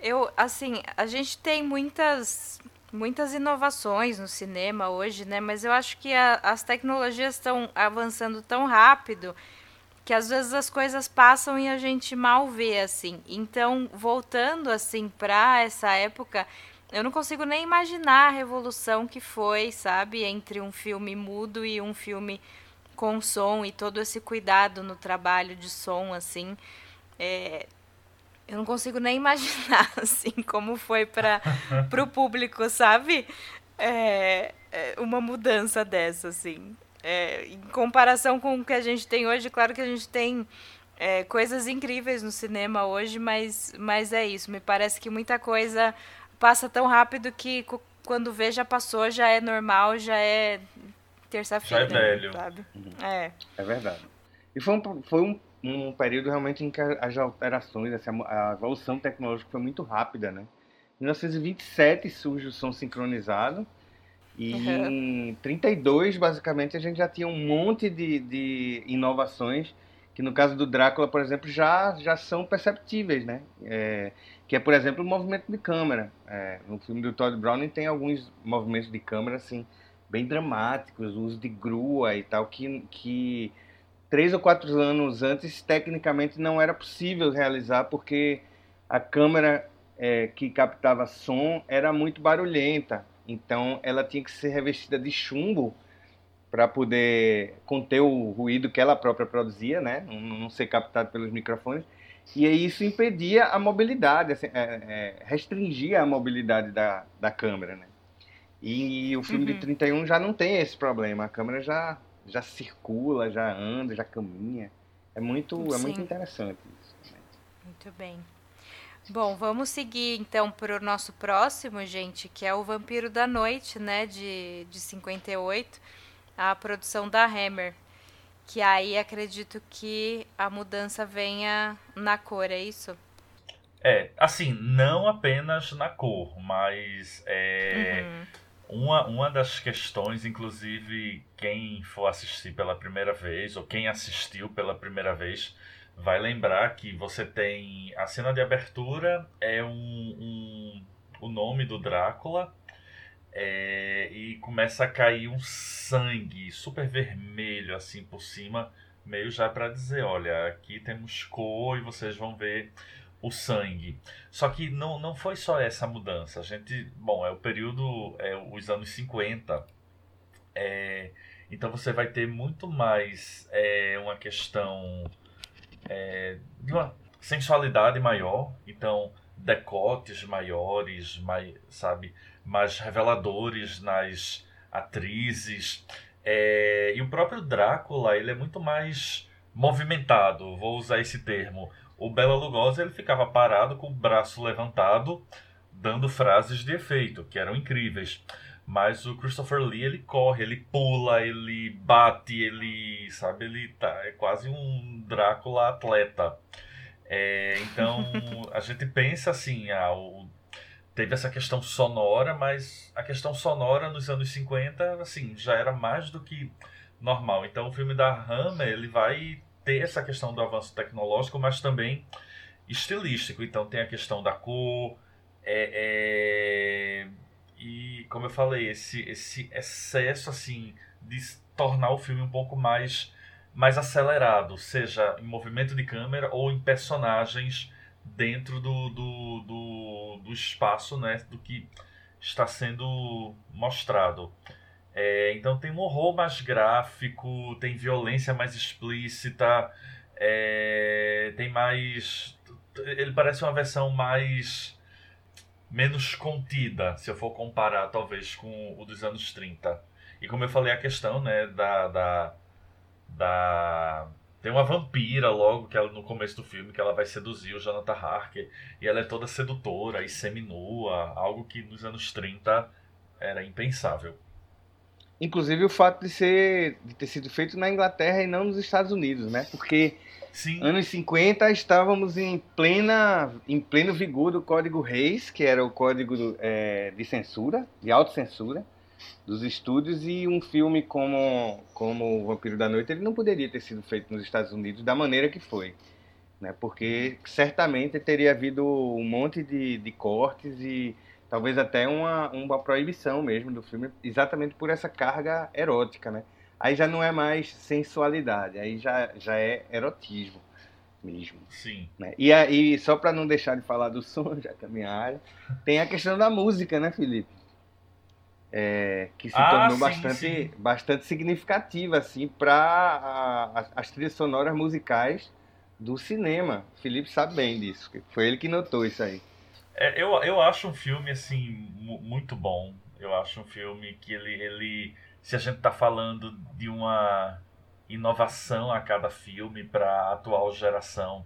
Eu, assim, a gente tem muitas muitas inovações no cinema hoje, né? Mas eu acho que a, as tecnologias estão avançando tão rápido que às vezes as coisas passam e a gente mal vê assim. Então, voltando assim para essa época, eu não consigo nem imaginar a revolução que foi, sabe, entre um filme mudo e um filme com som e todo esse cuidado no trabalho de som, assim. É, eu não consigo nem imaginar, assim, como foi para o público, sabe? É, é, uma mudança dessa, assim. É, em comparação com o que a gente tem hoje, claro que a gente tem é, coisas incríveis no cinema hoje, mas, mas é isso. Me parece que muita coisa passa tão rápido que quando vê já passou, já é normal, já é terça-feira. Já é velho. Sabe? Uhum. É. É verdade. E foi um, foi um, um período realmente em que as alterações, assim, a evolução tecnológica foi muito rápida, né? Em 1927 surge o som sincronizado. E uhum. em 32, basicamente, a gente já tinha um monte de, de inovações que no caso do Drácula, por exemplo, já, já são perceptíveis, né? É, que é, por exemplo, o movimento de câmera. É, no filme do Todd Browning tem alguns movimentos de câmera, assim, bem dramáticos, o uso de grua e tal, que, que três ou quatro anos antes, tecnicamente, não era possível realizar, porque a câmera é, que captava som era muito barulhenta. Então, ela tinha que ser revestida de chumbo para poder conter o ruído que ela própria produzia, né? Não, não, ser captado pelos microfones. E isso impedia a mobilidade, assim, é, é, restringia a mobilidade da, da câmera, né? E, o filme uhum. de 31 já não tem esse problema. A câmera já, já circula, já anda, já caminha. É muito, é muito interessante isso. Muito bem. Bom, vamos seguir então para o nosso próximo, gente, que é o Vampiro da Noite, né, de, de 58, a produção da Hammer. Que aí acredito que a mudança venha na cor, é isso? É, assim, não apenas na cor, mas é, uhum. Uma, uma das questões, inclusive, quem for assistir pela primeira vez, ou quem assistiu pela primeira vez, vai lembrar que você tem a cena de abertura, é um, um o nome do Drácula, é, e começa a cair um sangue super vermelho assim por cima, meio já para dizer, olha, aqui temos cor e vocês vão ver o sangue. Só que não, não foi só essa mudança. A gente, bom, é o período, é os anos 50. É, então você vai ter muito mais é, uma questão é, de uma sensualidade maior. Então, decotes maiores, mais, sabe? mais reveladores nas atrizes. É, e o próprio Drácula, ele é muito mais movimentado, vou usar esse termo. O Bela Lugosi, ele ficava parado com o braço levantado, dando frases de efeito, que eram incríveis. Mas o Christopher Lee, ele corre, ele pula, ele bate, ele, sabe, ele tá, é quase um Drácula atleta. É, então, a gente pensa assim, ah, o teve essa questão sonora, mas a questão sonora nos anos 50, assim, já era mais do que normal. Então o filme da Hammer, ele vai ter essa questão do avanço tecnológico, mas também estilístico. Então tem a questão da cor, é, é, e como eu falei, esse, esse excesso assim de tornar o filme um pouco mais mais acelerado, seja em movimento de câmera ou em personagens dentro do, do, do, do espaço né, do que está sendo mostrado. É, então tem um horror mais gráfico, tem violência mais explícita, é, tem mais. Ele parece uma versão mais. menos contida, se eu for comparar talvez com o dos anos 30. E como eu falei, a questão né, da, da, da tem uma vampira logo que ela, no começo do filme que ela vai seduzir o Jonathan Harker e ela é toda sedutora e seminua, algo que nos anos 30 era impensável. Inclusive o fato de ser de ter sido feito na Inglaterra e não nos Estados Unidos, né? Porque Sim. anos 50 estávamos em plena em pleno vigor do Código Reis, que era o código do, é, de censura, de autocensura dos estúdios e um filme como como o Vampiro da Noite ele não poderia ter sido feito nos Estados Unidos da maneira que foi, né? Porque certamente teria havido um monte de, de cortes e talvez até uma, uma proibição mesmo do filme, exatamente por essa carga erótica, né? Aí já não é mais sensualidade, aí já, já é erotismo mesmo. Sim. Né? E aí, só para não deixar de falar do som, já que é a minha área, tem a questão da música, né, Felipe? É, que se Ah, tornou sim, bastante, sim. bastante significativa assim, para as trilhas sonoras musicais do cinema. Felipe sabe bem disso, foi ele que notou isso aí. É, eu, eu acho um filme, assim, mu- muito bom. Eu acho um filme que ele, ele se a gente tá falando de uma inovação a cada filme para a atual geração,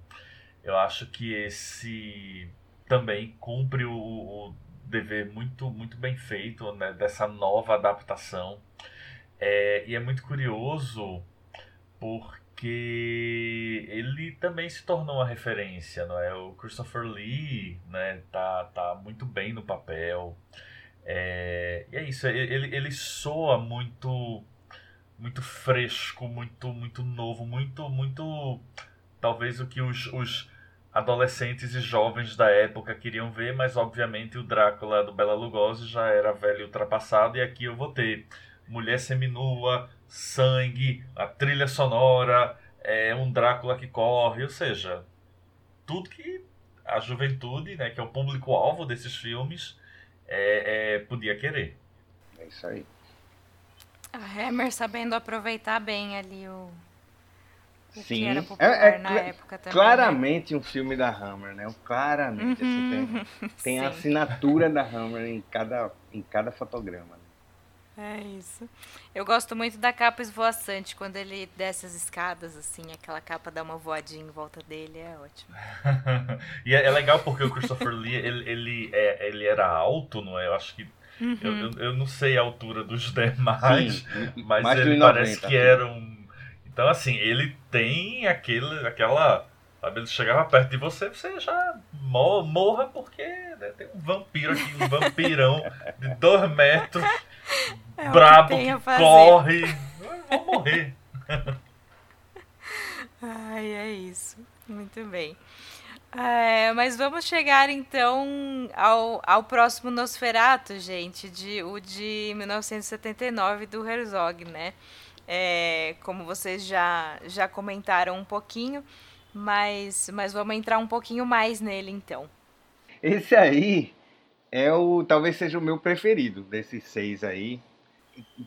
eu acho que esse também cumpre o, o dever muito, muito bem feito, né, dessa nova adaptação. É, e é muito curioso porque ele também se tornou uma referência, não é? O Christopher Lee, né, tá, tá muito bem no papel. É, e é isso, ele, ele soa muito muito fresco, muito muito novo, muito muito talvez o que os, os adolescentes e jovens da época queriam ver, mas obviamente o Drácula do Bela Lugosi já era velho e ultrapassado e aqui eu vou ter mulher seminua, sangue, a trilha sonora, é um Drácula que corre, ou seja, tudo que a juventude, né, que é o público-alvo desses filmes, é, é, podia querer. É isso aí. A Hammer sabendo aproveitar bem ali o, o que Sim. era popular É- é na época também. Claramente um filme da Hammer, né? Claramente. assim, tem Uhum, tem a sim. assinatura da Hammer em cada, em cada fotograma. É isso. Eu gosto muito da capa esvoaçante, quando ele desce as escadas, assim, aquela capa dá uma voadinha em volta dele, é ótimo. e é, é legal porque o Christopher Lee, ele, ele, é, ele era alto, não é? Eu acho que. Uhum. Eu, eu, eu não sei a altura dos demais, Sim, mas ele 1,90, parece que era um. Então, assim, ele tem aquele, aquela. Sabe, ele chegava perto de você, você já mo- morra porque né, tem um vampiro aqui, um vampirão de dois metros, É que brabo, que, fazer. corre. Eu vou morrer. Ai, é isso. Muito bem. É, mas vamos chegar então ao, ao próximo Nosferato, gente, de, o de 1979 do Herzog, né? É, como vocês já, já comentaram um pouquinho, mas, mas vamos entrar um pouquinho mais nele então. Esse aí é o talvez seja o meu preferido desses seis aí.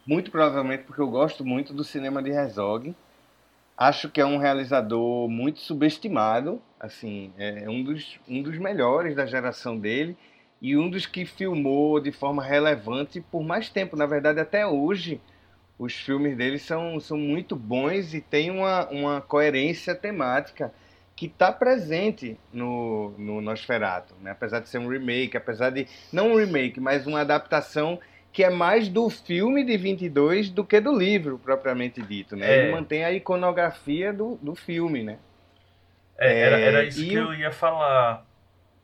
Muito provavelmente porque eu gosto muito do cinema de Herzog. Acho que é um realizador muito subestimado, assim, é um dos, um dos melhores da geração dele e um dos que filmou de forma relevante por mais tempo. Na verdade, até hoje, os filmes dele são, são muito bons e tem uma, uma coerência temática que está presente no, no Nosferatu, né? apesar de ser um remake, apesar de não um remake, mas uma adaptação que é mais do filme de 22 do que do livro propriamente dito, né? É. Ele mantém a iconografia do, do filme, né? É, era, era É, isso e que eu ia falar.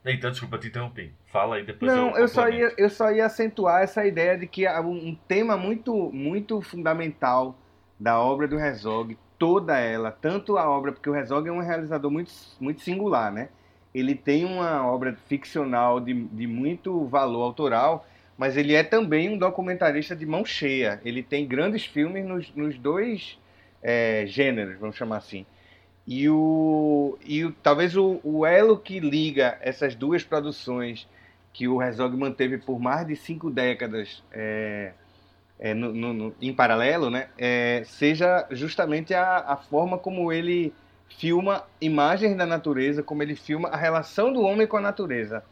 Eita, desculpa, te interrompi. Fala aí, depois Não, eu eu só, ia, eu só ia acentuar essa ideia de que há um um tema muito, muito fundamental da obra do Herzog, toda ela, tanto a obra, porque o Herzog é um realizador muito, muito singular, né? Ele tem uma obra ficcional de, de muito valor autoral, mas ele é também um documentarista de mão cheia. Ele tem grandes filmes nos, nos dois é, gêneros, vamos chamar assim. E, o, e o, talvez o, o elo que liga essas duas produções que o Herzog manteve por mais de cinco décadas é, é, no- no- no- em paralelo, né, é, seja justamente a, a forma como ele filma imagens da natureza, como ele filma a relação do homem com a natureza.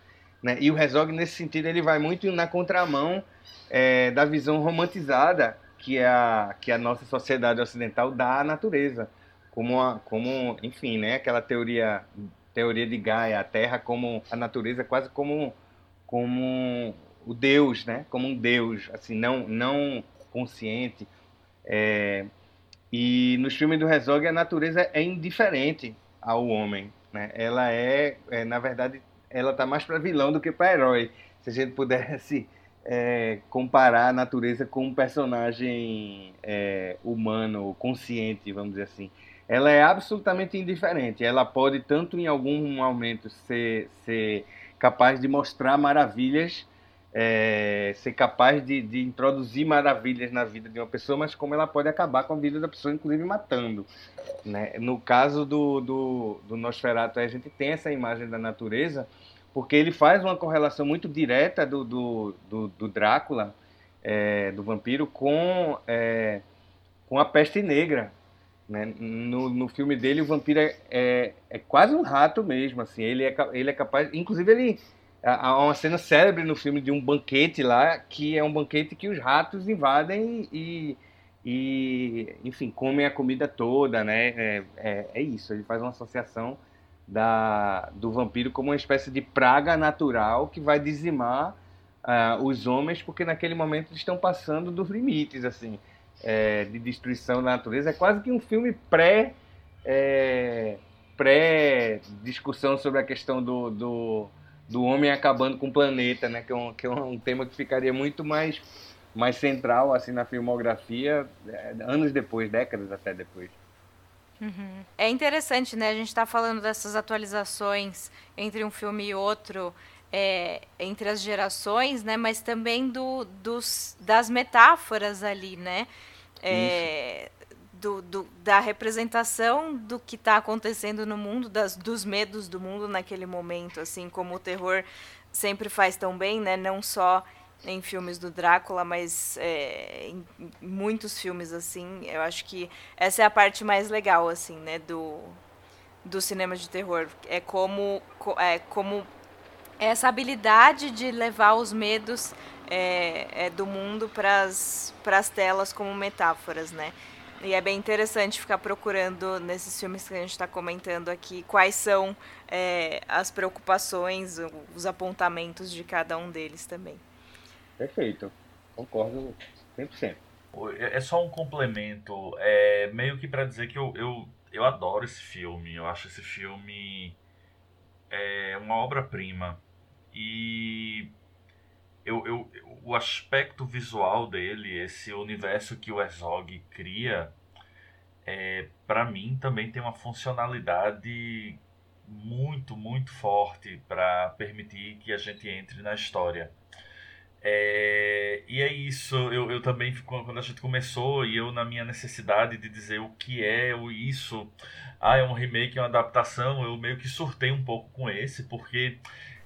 Né? E o Herzog, nesse sentido, ele vai muito na contramão é, da visão romantizada que a, que a nossa sociedade ocidental dá à natureza. Como, a, como enfim, né, aquela teoria, teoria de Gaia, a Terra como a natureza quase como, como o Deus, né, como um Deus, assim, não, não consciente. É, e nos filmes do Herzog a natureza é indiferente ao homem. Né? Ela é, é, na verdade, ela está mais para vilão do que para herói. Se a gente pudesse é, comparar a natureza com um personagem é, humano, consciente, vamos dizer assim. Ela é absolutamente indiferente. Ela pode, tanto em algum momento, ser, ser capaz de mostrar maravilhas, é, ser capaz de, de, introduzir maravilhas na vida de uma pessoa, mas como ela pode acabar com a vida da pessoa, inclusive matando. Né? No caso do, do, do Nosferatu, a gente tem essa imagem da natureza porque ele faz uma correlação muito direta do, do, do, do Drácula, é, do vampiro, com, é, com a peste negra. Né? No, no filme dele, o vampiro é, é, é, quase um rato mesmo. Assim. Ele, é, ele é capaz. Inclusive, ele. Há uma cena célebre no filme de um banquete lá, que é um banquete que os ratos invadem e, e enfim, comem a comida toda, né? É, é, é isso, ele faz uma associação da, do vampiro como uma espécie de praga natural que vai dizimar uh, os homens, porque naquele momento estão passando dos limites assim é, de destruição da natureza. É quase que um filme pré é, pré discussão sobre a questão do, do, do homem acabando com o planeta, né? Que é um, que é um tema que ficaria muito mais mais central assim na filmografia é, anos depois, décadas até depois. Uhum. É interessante, né? A gente está falando dessas atualizações entre um filme e outro, é, entre as gerações, né? Mas também do, dos, das metáforas ali, né? É, do, do, da representação do que está acontecendo no mundo, das, dos medos do mundo naquele momento, assim como o terror sempre faz tão bem, né? Não só em filmes do Drácula, mas é, em muitos filmes assim, eu acho que essa é a parte mais legal assim, né, do do cinema de terror, é como é como essa habilidade de levar os medos é, é do mundo para as telas como metáforas, né? E é bem interessante ficar procurando nesses filmes que a gente está comentando aqui quais são é, as preocupações, os apontamentos de cada um deles também. Perfeito. Concordo 100%. É, é só um complemento, é meio que para dizer que eu, eu, eu adoro esse filme. Eu acho esse filme é uma obra-prima. E eu, eu, o aspecto visual dele, esse universo que o Herzog cria, é, para mim também tem uma funcionalidade muito, muito forte para permitir que a gente entre na história. É, e é isso, eu, eu também, quando a gente começou, e eu na minha necessidade de dizer o que é o isso, ah, é um remake, é uma adaptação, eu meio que surtei um pouco com esse, porque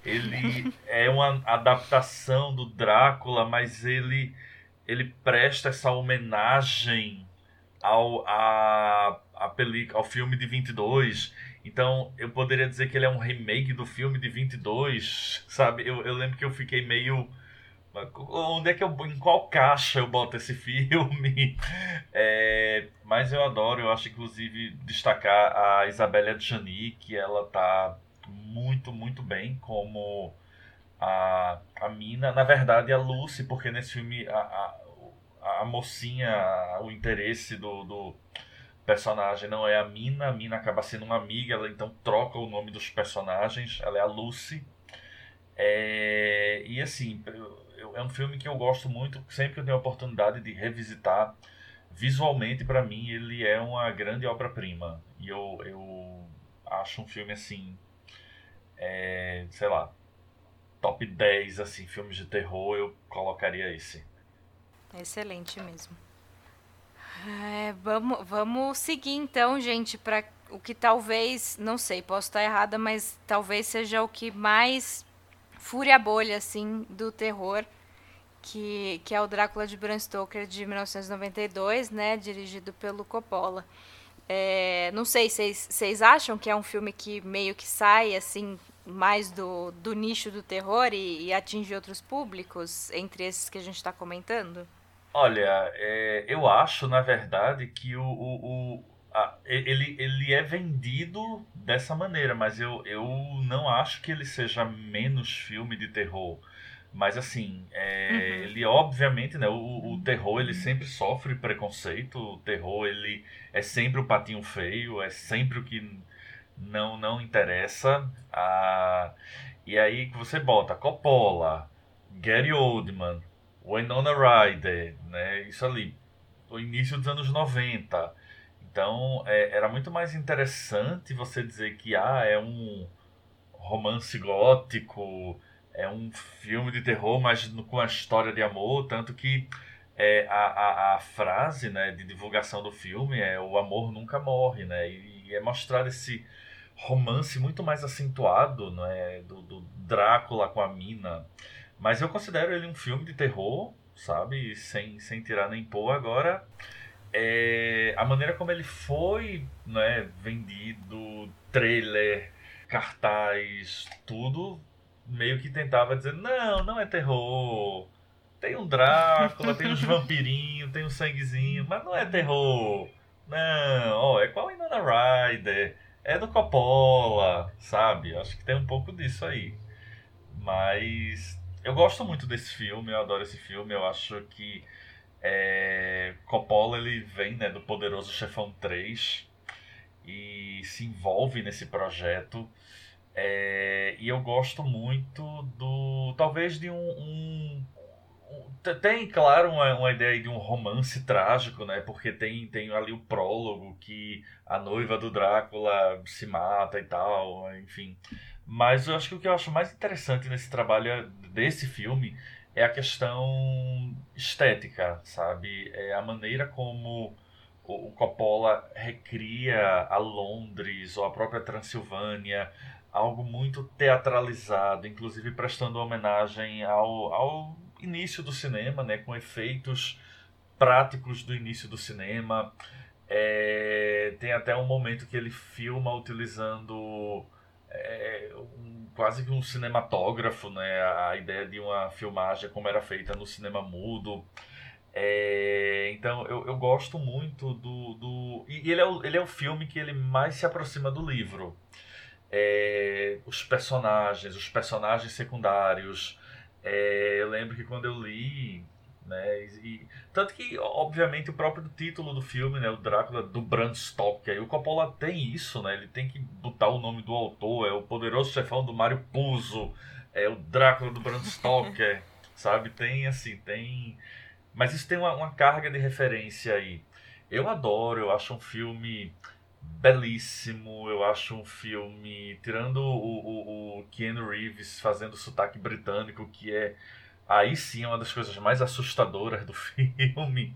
ele é uma adaptação do Drácula, mas ele, ele presta essa homenagem ao, a, a película, ao filme de 22. Então, eu poderia dizer que ele é um remake do filme de 22, sabe? Eu, eu lembro que eu fiquei meio Onde é que eu. Em qual caixa eu boto esse filme? É, mas eu adoro, eu acho inclusive destacar a Isabelle Adjani, que ela tá muito, muito bem como a, a Mina. Na verdade, a Lucy, porque nesse filme a, a, a mocinha, o interesse do, do personagem não é a Mina, a Mina acaba sendo uma amiga, ela então troca o nome dos personagens, ela é a Lucy. É, e assim, é um filme que eu gosto muito, sempre que eu tenho a oportunidade de revisitar. Visualmente, para mim, ele é uma grande obra-prima. E eu, eu acho um filme assim. É, sei lá. Top 10 assim, filmes de terror, eu colocaria esse. Excelente mesmo. É, vamos, vamos seguir então, gente, para o que talvez, não sei, posso estar errada, mas talvez seja o que mais fúria bolha assim do terror, que, que é o Drácula de Bram Stoker de 1992, né, dirigido pelo Coppola. É, não sei, vocês acham que é um filme que meio que sai assim mais do, do nicho do terror e, e atinge outros públicos entre esses que a gente está comentando? Olha, é, eu acho, na verdade, que o, o, o a, ele, ele é vendido dessa maneira, mas eu, eu não acho que ele seja menos filme de terror. Mas assim, é, uhum. ele obviamente, né, o, o, terror ele sempre sofre preconceito, o terror ele é sempre o patinho feio, é sempre o que não não interessa. Ah, e aí você bota Coppola, Gary Oldman, Winona Ryder, né, isso ali, o início dos anos 90. Então, é, era muito mais interessante você dizer que ah, é um romance gótico, é um filme de terror, mas com a história de amor, tanto que é, a, a, a, frase né, de divulgação do filme é o amor nunca morre, né? E, e é mostrar esse romance muito mais acentuado, né, do, do Drácula com a mina. Mas eu considero ele um filme de terror, sabe? Sem, sem tirar nem pôr. Agora, é, a maneira como ele foi né, vendido, trailer, cartaz, tudo meio que tentava dizer: não, não é terror. Tem um Drácula, tem uns vampirinhos, tem um sanguezinho, mas não é terror. Não, ó, é qual Inona Rider, é do Coppola, sabe? Acho que tem um pouco disso aí. Mas eu gosto muito desse filme, eu adoro esse filme, eu acho que é, Coppola ele vem né, do Poderoso Chefão 3 e se envolve nesse projeto é, e eu gosto muito do. Talvez de um. um, um tem, claro, uma, uma ideia de um romance trágico, né? Porque tem, tem ali o prólogo que a noiva do Drácula se mata e tal, enfim. Mas eu acho que o que eu acho mais interessante nesse trabalho desse filme é a questão estética, sabe? É a maneira como o Coppola recria a Londres ou a própria Transilvânia, algo muito teatralizado, inclusive prestando homenagem ao, ao início do cinema, né, com efeitos práticos do início do cinema. É, tem até um momento que ele filma utilizando é, um, quase que um cinematógrafo, né, a ideia de uma filmagem como era feita no cinema mudo. É, então eu, eu gosto muito do. do e ele é, o, ele é o filme que ele mais se aproxima do livro é, os personagens, os personagens secundários. É, eu lembro que quando eu li, né, e, tanto que, obviamente, o próprio título do filme, né, o Drácula do Bram Stoker, o Coppola tem isso, né, ele tem que botar o nome do autor, é o poderoso chefão do Mario Puzo, é o Drácula do Bram Stoker, sabe? Tem, assim, tem... Mas isso tem uma, uma carga de referência aí. Eu adoro, eu acho um filme belíssimo. Eu acho um filme, tirando o, o, o Reeves fazendo sotaque britânico, que é aí sim é uma das coisas mais assustadoras do filme.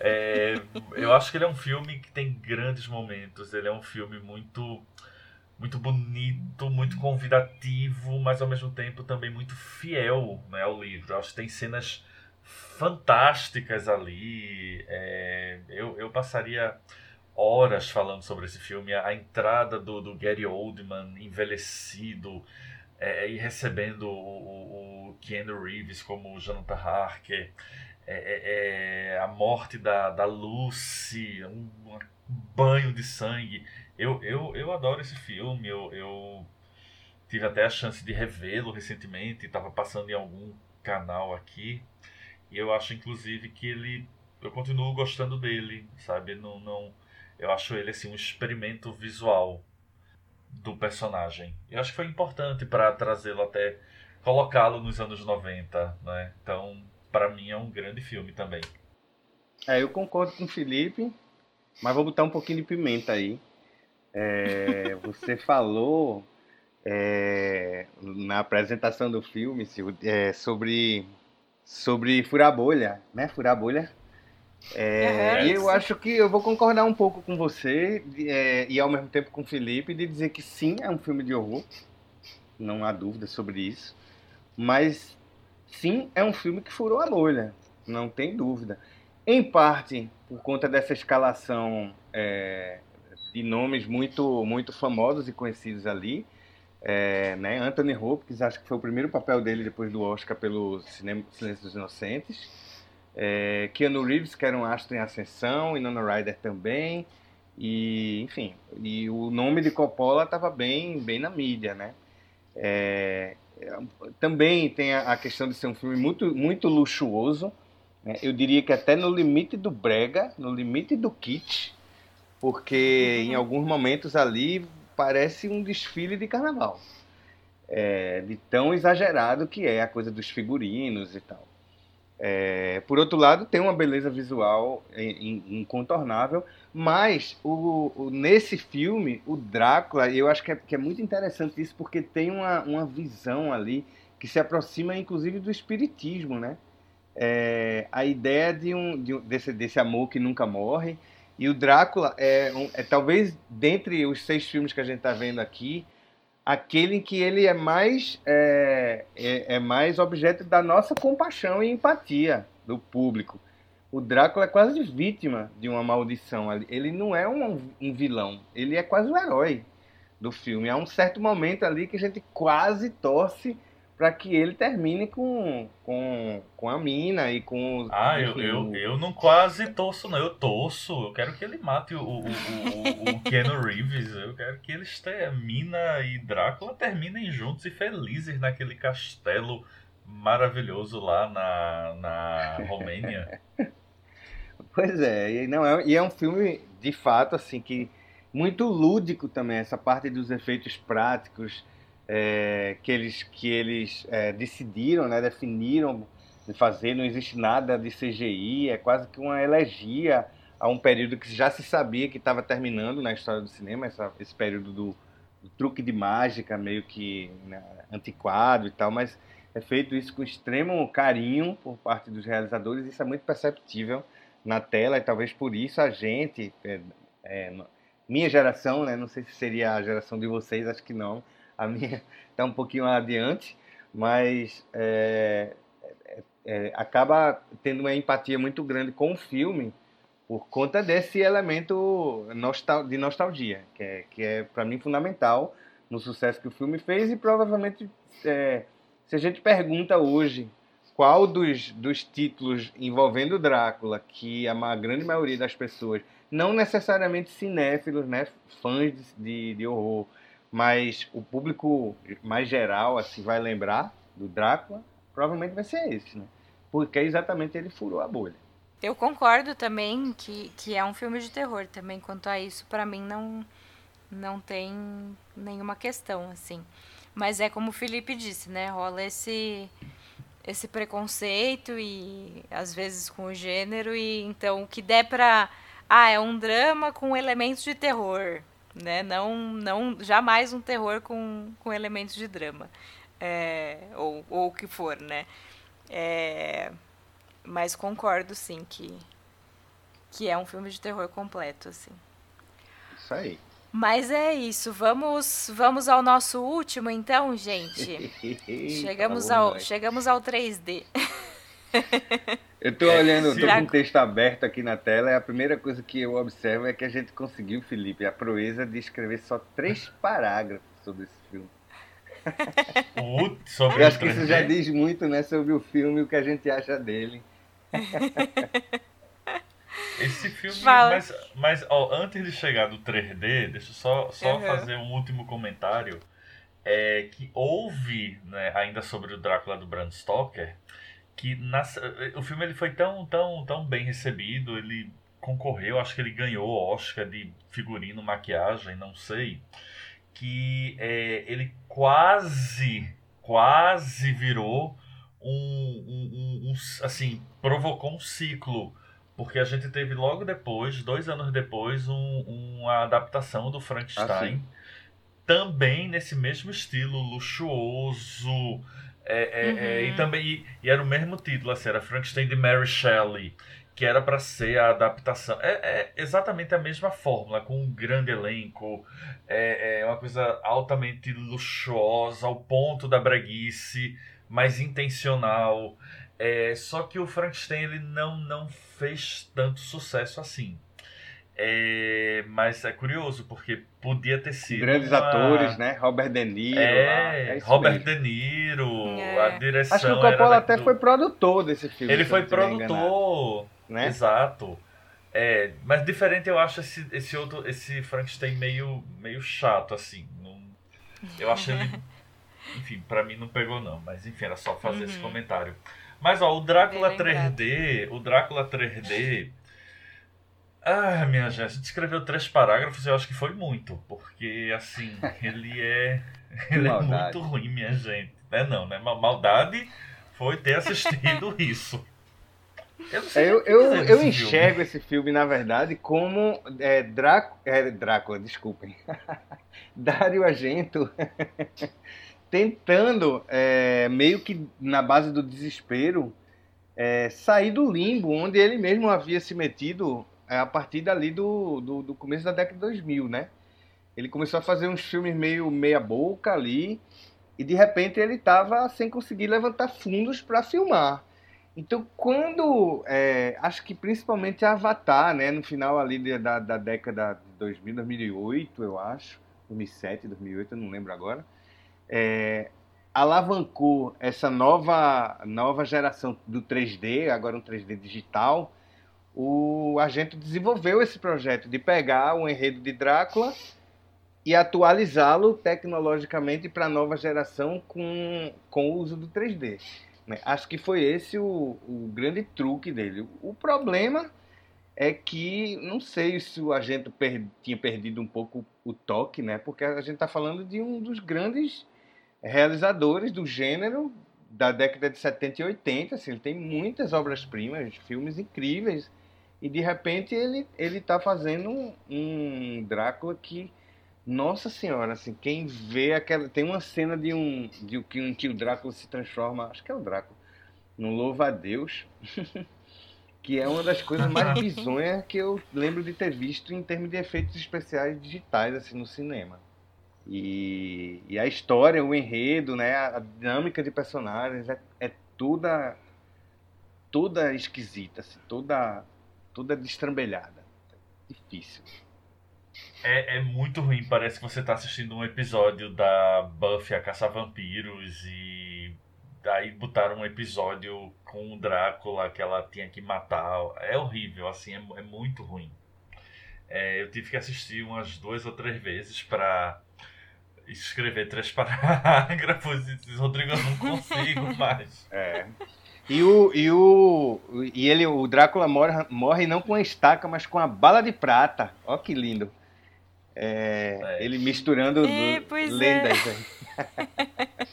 É, eu acho que ele é um filme que tem grandes momentos. Ele é um filme muito muito bonito, muito convidativo, mas ao mesmo tempo também muito fiel né, ao livro. Eu acho que tem cenas fantásticas ali. É, eu, eu passaria horas falando sobre esse filme. A, entrada do, do Gary Oldman envelhecido é, e recebendo o, o Keanu Reeves como Jonathan Harker. É, é, é, a morte da, da Lucy, um, um, banho de sangue. Eu, eu, eu adoro esse filme. Eu, eu tive até a chance de revê-lo recentemente. Estava passando em algum canal aqui. E eu acho, inclusive, que ele. Eu continuo gostando dele, sabe? Não, não, eu acho ele assim um experimento visual do personagem. E acho que foi importante para trazê-lo até colocá-lo nos anos 90, né? Então, para mim é um grande filme também. É, eu concordo com o Felipe, mas vou botar um pouquinho de pimenta aí. É, você falou é, na apresentação do filme é, sobre sobre furar bolha, né? Furar bolha é, e eu acho que eu vou concordar um pouco com você é, e ao mesmo tempo com o Felipe de dizer que sim, é um filme de horror, não há dúvida sobre isso, mas sim, é um filme que furou a bolha, não tem dúvida. Em parte por conta dessa escalação é, de nomes muito, muito famosos e conhecidos ali, é, né? Anthony Hopkins, acho que foi o primeiro papel dele depois do Oscar pelo Cinema Silêncio dos Inocentes. É, Keanu Reeves, que era um astro em ascensão, e Nona Ryder também. E, enfim, e o nome de Coppola estava bem, bem na mídia, né? É, também tem a, questão de ser um filme muito, muito luxuoso. Né? Eu diria que até no limite do brega, no limite do kit, porque em alguns momentos ali parece um desfile de carnaval. É, de tão exagerado que é a coisa dos figurinos e tal. É, por outro lado, tem uma beleza visual incontornável, mas o, o, nesse filme, o Drácula, eu acho que é, que é, muito interessante isso, porque tem uma, uma visão ali que se aproxima, inclusive, do espiritismo, né? É, a ideia de um, de, desse, desse amor que nunca morre. E o Drácula é, um, é talvez, dentre os seis filmes que a gente está vendo aqui, aquele em que ele é mais, é, é, é, mais objeto da nossa compaixão e empatia do público. O Drácula é quase vítima de uma maldição. Ele não é um, um vilão, ele é quase o herói do filme. Há um certo momento ali que a gente quase torce para que ele termine com, com, com a mina e com os. Ah, eu, eu, eu não quase torço, não. Eu torço. Eu quero que ele mate o, o, o, o Keanu Reeves. Eu quero que eles tenham. Mina e Drácula terminem juntos e felizes naquele castelo maravilhoso lá na, na Romênia. pois é, e, não, é, e é um filme de fato assim que muito lúdico também, essa parte dos efeitos práticos é, que eles, que eles é, decidiram, né, definiram de fazer, não existe nada de CGI, é quase que uma elegia a um período que já se sabia que estava terminando na história do cinema, essa, esse período do, do, truque de mágica, meio que né, antiquado e tal, mas é feito isso com extremo carinho por parte dos realizadores, isso é muito perceptível na tela, e talvez por isso a gente, é, é, minha geração, né, não sei se seria a geração de vocês, acho que não, a minha está um pouquinho adiante, mas é, é, é, acaba tendo uma empatia muito grande com o filme por conta desse elemento nostal de nostalgia, que é, que é para mim fundamental no sucesso que o filme fez e provavelmente é, se a gente pergunta hoje qual dos, dos títulos envolvendo Drácula que a grande maioria das pessoas, não necessariamente cinéfilos, né, fãs de, de, de horror, mas o público mais geral assim vai lembrar do Drácula, provavelmente vai ser esse, né? Porque exatamente ele furou a bolha. Eu concordo também que, que é um filme de terror também. Quanto a isso, para mim não não tem nenhuma questão assim. Mas é como o Felipe disse, né? Rola esse esse preconceito e às vezes com o gênero e então o que der para ah, é um drama com elementos de terror né? Não, não jamais um terror com, com elementos de drama, é, ou, ou o que for, né? É, mas concordo, sim, que, que é um filme de terror completo, assim. Isso aí. Mas é isso. Vamos, vamos ao nosso último, então, gente. chegamos, ao, chegamos ao 3D. Eu estou olhando, estou com o texto aberto aqui na tela, e a primeira coisa que eu observo é que a gente conseguiu, Felipe, a proeza de escrever só três parágrafos sobre esse filme. sobre eu acho que isso já diz muito né, sobre o filme e o que a gente acha dele. Esse filme, Fala. mas, mas ó, antes de chegar do 3D, deixa eu só, só uhum. fazer um último comentário. É, que houve, né, ainda sobre o Drácula do Bram Stoker, que nas, o filme ele foi tão, tão, tão bem recebido, ele concorreu, acho que ele ganhou Oscar de figurino, maquiagem, não sei, que é, ele quase, quase virou um, um, um, um, assim, provocou um ciclo, porque a gente teve logo depois, dois anos depois, uma adaptação do Frankenstein, ah, também nesse mesmo estilo luxuoso, é, é, uhum. é, e uhum. também e, e, era o mesmo título, assim, era Frankenstein de Mary Shelley, que era para ser a adaptação. É, é, exatamente a mesma fórmula, com um grande elenco, é, é uma coisa altamente luxuosa, ao ponto da breguice, mas intencional. É, só que o Frankenstein ele não, não fez tanto sucesso assim. É, mas é curioso, porque podia ter sido. Grandes uma... atores, né? Robert De Niro. É, é Robert mesmo. De Niro, é. a direção. Acho que o Coppola até do... foi produtor desse filme. Ele foi produtor, né? Exato. É, mas diferente eu acho esse, esse outro, esse Frankenstein meio, meio chato, assim. Não, eu acho ele enfim, para mim não pegou não, mas enfim, era só fazer uhum. esse comentário. Mas ó, o Drácula 3D, o Drácula 3D ah, minha gente, a gente escreveu três parágrafos eu acho que foi muito, porque assim, ele é. Ele é muito ruim, minha gente. Não é não, né? Maldade foi ter assistido isso. Eu, eu, eu, eu enxergo filme. esse filme, na verdade, como é, Draco, é, Drácula, desculpem. Dario Argento tentando, é, meio que na base do desespero, é, sair do limbo onde ele mesmo havia se metido é, a partir dali do, do, do, começo da década de 2000, né? Ele começou a fazer uns filmes meio meia boca ali e de repente ele estava sem conseguir levantar fundos para filmar. Então, quando é, acho que principalmente Avatar, né, no final ali da, da década de 2000, 2008, eu acho, 2007, 2008, eu não lembro agora, é, alavancou essa nova nova geração do 3D, agora um 3D digital, o agente desenvolveu esse projeto de pegar o enredo de Drácula e atualizá-lo tecnologicamente para a nova geração com, com o uso do 3D. Né? Acho que foi esse o, o grande truque dele. O problema é que não sei se o agente per, tinha perdido um pouco o toque, né? Porque a gente está falando de um dos grandes realizadores do gênero da década de 70 e 80. Assim, ele tem muitas obras-primas, filmes incríveis e de repente ele ele tá fazendo um, um Drácula que nossa senhora, assim, quem vê aquela tem uma cena de um de que um que o Drácula se transforma, acho que é o Drácula, no louva a Deus. que é uma das coisas mais bizonhas que eu lembro de ter visto em termos de efeitos especiais digitais assim no cinema. E, e a história, o enredo, né, a dinâmica de personagens é, é toda toda esquisita, assim, toda toda destrambelhada. Difícil. É, é muito ruim, parece que você está assistindo um episódio da Buffy a Caça Vampiros e daí botaram um episódio com o Drácula que ela tinha que matar. É horrível, assim, é, é muito ruim. É, eu tive que assistir umas duas ou três vezes para escrever três parágrafos e Rodrigo, eu não consigo mais. É. E o, e o e ele, o Drácula morre, morre não com a estaca, mas com a bala de prata. Ó que lindo. É, é. Ele misturando é, lendas. É.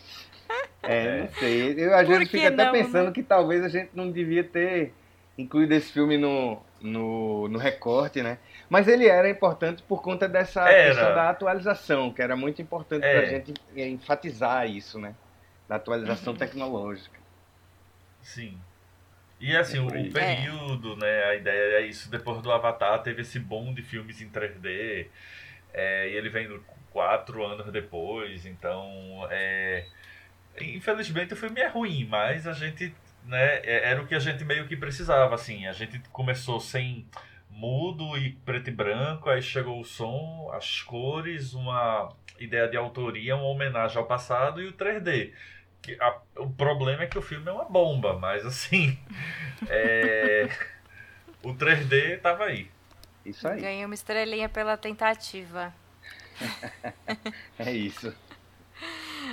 é, não sei. Eu às vezes fico até pensando né? que talvez a gente não devia ter incluído esse filme no, no, no recorte, né? Mas ele era importante por conta dessa era. questão da atualização, que era muito importante é. para a gente enfatizar isso, né? Da atualização uhum. tecnológica. Sim. E assim, o, o, é. período, né? A ideia é isso. Depois do Avatar, teve esse boom de filmes em 3D. É, e ele vem quatro anos depois. Então, é, infelizmente o filme é ruim, mas a gente. Né, é, era o que a gente meio que precisava. Assim, a gente começou sem mudo e preto e branco, aí chegou o som, as cores, uma ideia de autoria, uma homenagem ao passado e o 3D que a, o problema é que o filme é uma bomba, mas assim. É, o 3D tava aí. Isso aí. Ganhei uma estrelinha pela tentativa. é isso.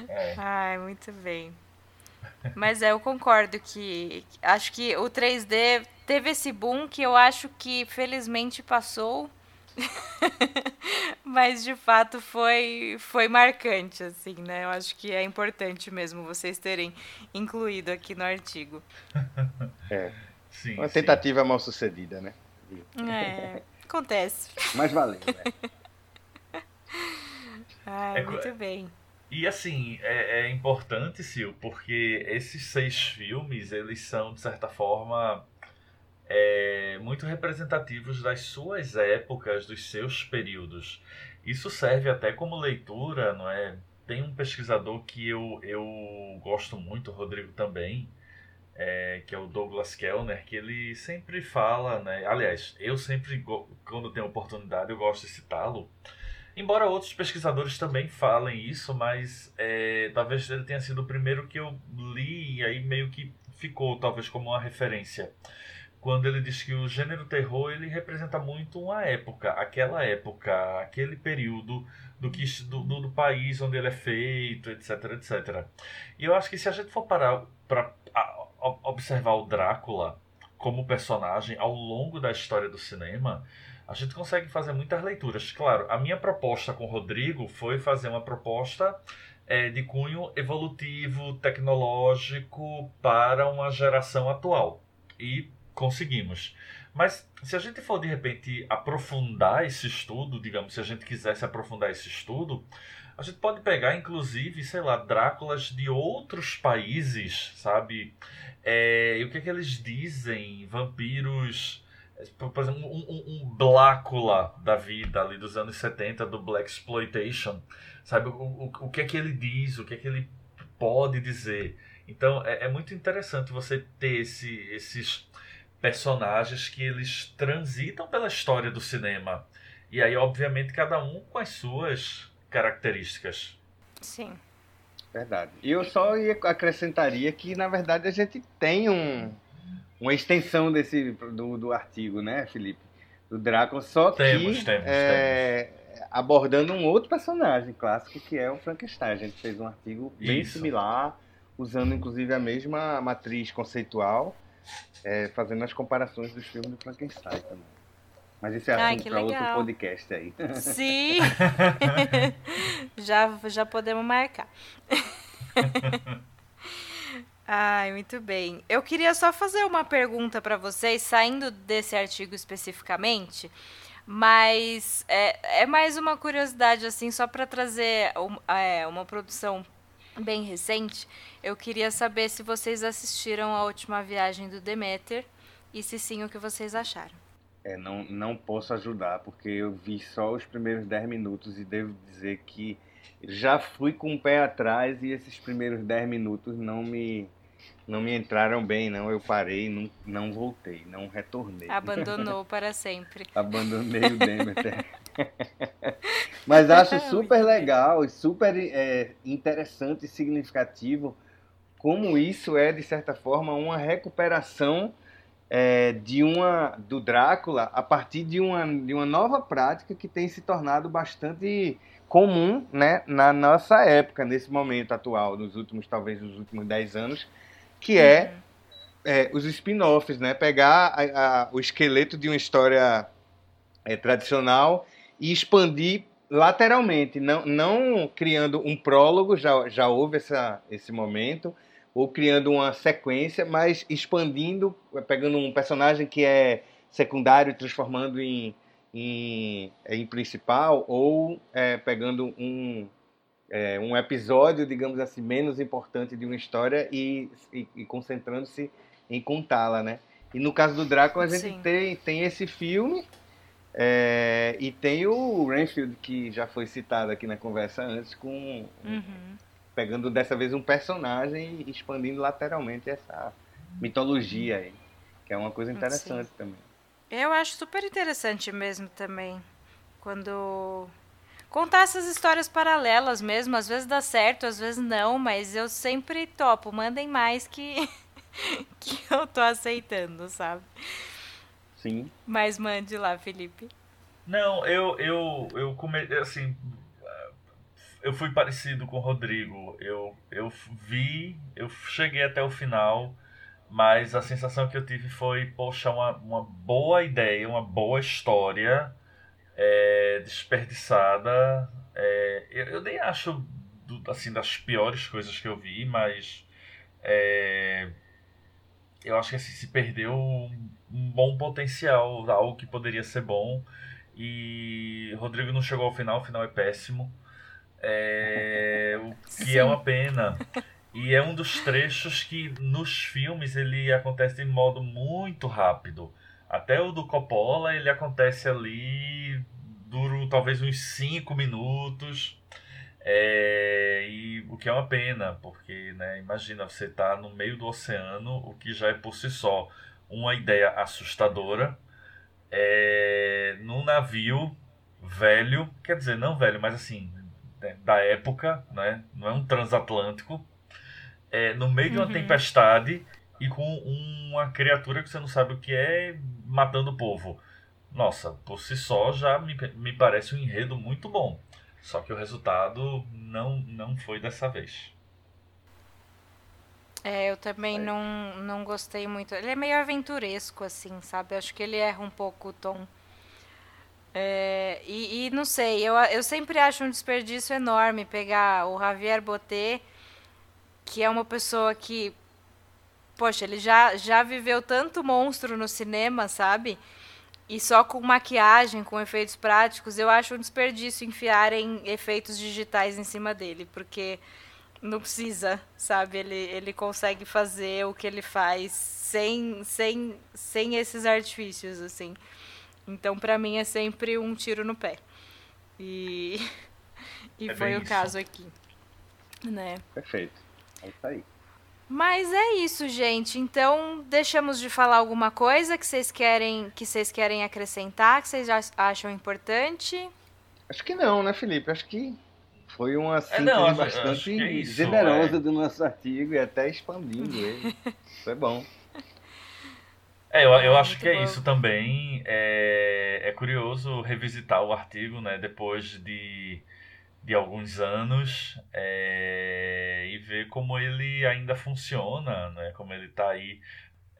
É. Ai, muito bem. Mas é, eu concordo que acho que o 3D teve esse boom que eu acho que felizmente passou Mas de fato foi, foi marcante, assim, né? Eu acho que é importante mesmo vocês terem incluído aqui no artigo. É. Sim, Uma tentativa sim. mal sucedida, né? É, acontece. Mas valeu, né? Ai, é, muito bem. E assim, é, é importante, Sil, porque esses seis filmes, eles são, de certa forma, é, muito representativos das suas épocas, dos seus períodos. Isso serve até como leitura, não é? Tem um pesquisador que eu, eu gosto muito, Rodrigo também, é, que é o Douglas Kellner, que ele sempre fala, né? Aliás, eu sempre, quando tenho oportunidade, eu gosto de citá-lo. Embora outros pesquisadores também falem isso, mas é, talvez ele tenha sido o primeiro que eu li e aí meio que ficou, talvez, como uma referência quando ele diz que o gênero terror ele representa muito uma época, aquela época, aquele período do, que, do, do, país onde ele é feito, etc, etc. E eu acho que se a gente for parar para observar o Drácula como personagem ao longo da história do cinema, a gente consegue fazer muitas leituras. Claro, a minha proposta com o Rodrigo foi fazer uma proposta é, de cunho evolutivo, tecnológico para uma geração atual. E conseguimos. Mas se a gente for de repente aprofundar esse estudo, digamos, se a gente quisesse aprofundar esse estudo, a gente pode pegar inclusive, sei lá, Dráculas de outros países, sabe? É, e o que é que eles dizem? Vampiros. Por exemplo, um, um, um Blácula da vida ali dos anos 70 do Black Exploitation. Sabe o, o, o que é que ele diz, o que é que ele pode dizer. Então é, é muito interessante você ter esse, esses personagens que eles transitam pela história do cinema. E aí, obviamente, cada um com as suas características. Sim. Verdade. E eu só acrescentaria que, na verdade, a gente tem um, uma extensão desse do, do artigo, né, Felipe? Do Drácula, só que temos, temos, é, temos. abordando um outro personagem clássico que é o Frankenstein. A gente fez um artigo bem Isso. similar, usando inclusive a mesma matriz conceitual é, fazendo as comparações dos filmes do Frankenstein também. Mas isso é assunto para outro podcast aí. Sim! já, já podemos marcar. Ai, muito bem. Eu queria só fazer uma pergunta para vocês, saindo desse artigo especificamente, mas é, é mais uma curiosidade, assim, só para trazer um, é, uma produção bem recente, eu queria saber se vocês assistiram a última viagem do Demeter e se sim, o que vocês acharam. É, não, não posso ajudar, porque eu vi só os primeiros 10 minutos e devo dizer que já fui com o pé atrás e esses primeiros 10 minutos não me, não me entraram bem, não. Eu parei, não, não voltei, não retornei. Abandonou para sempre. Abandonei o Demeter. Mas acho super legal e super é, interessante e significativo como isso é, de certa forma, uma recuperação é, de uma do Drácula a partir de uma, de uma nova prática que tem se tornado bastante comum né, na nossa época, nesse momento atual, nos últimos, talvez, nos últimos 10 anos, que é, é os spin-offs, né? Pegar a, a, o esqueleto de uma história é, tradicional e expandir lateralmente, não, não criando um prólogo, já, já houve essa, esse momento, ou criando uma sequência, mas expandindo, pegando um personagem que é secundário transformando em, em, em principal, ou é, pegando um, é, um episódio, digamos assim, menos importante de uma história e, e, e concentrando-se em contá-la, né? E no caso do Drácula, a gente tem, tem esse filme é, e tem o Renfield, que já foi citado aqui na conversa antes, com uhum. pegando dessa vez um personagem e expandindo lateralmente essa mitologia aí, que é uma coisa interessante Sim. também. Eu acho super interessante mesmo também, quando contar essas histórias paralelas mesmo, às vezes dá certo, às vezes não, mas eu sempre topo, mandem mais que que eu tô aceitando, sabe? Sim. Mas mande lá, Felipe. Não, eu, eu, eu comecei, assim, eu fui parecido com o Rodrigo. Eu, eu vi, eu cheguei até o final, mas a sensação que eu tive foi, poxa, uma, uma boa ideia, uma boa história é, desperdiçada. É, eu, eu, nem acho, do, assim, das piores coisas que eu vi, mas é, eu acho que assim, se perdeu um bom potencial, algo que poderia ser bom. E Rodrigo não chegou ao final, o final é péssimo. É, o que Sim. é uma pena. E é um dos trechos que nos filmes ele acontece de modo muito rápido. Até o do Coppola ele acontece ali, dura talvez uns 5 minutos. É, e o que é uma pena, porque né, imagina você estar tá no meio do oceano, o que já é por si só uma ideia assustadora, é, num navio velho, quer dizer, não velho, mas assim, né, da época, né? não é um transatlântico, é, no meio de uma uhum. tempestade e com uma criatura que você não sabe o que é matando o povo. Nossa, por si só já me, me parece um enredo muito bom. Só que o resultado não, não foi dessa vez. É, eu também não, não gostei muito. Ele é meio aventuresco, assim, sabe? Acho que ele erra um pouco o tom. É, e, e, não sei, eu, eu sempre acho um desperdício enorme pegar o Javier Botet, que é uma pessoa que, poxa, ele já, já viveu tanto monstro no cinema, sabe? E só com maquiagem, com efeitos práticos, eu acho um desperdício enfiarem efeitos digitais em cima dele, porque não precisa, sabe? Ele, ele consegue fazer o que ele faz sem, sem, sem esses artifícios, assim. Então, para mim, é sempre um tiro no pé. E, e é foi o isso. caso aqui. Né? Perfeito. É isso aí. Mas é isso, gente. Então, deixamos de falar alguma coisa que vocês querem que vocês querem acrescentar, que vocês acham importante? Acho que não, né, Felipe? Acho que foi uma síntese é, não, bastante é isso, generosa é. do nosso artigo e até expandindo ele. isso é bom. É, eu, eu acho que é isso também. É, é curioso revisitar o artigo, né, depois de, de alguns anos é, e ver como ele ainda funciona, né, como ele está aí.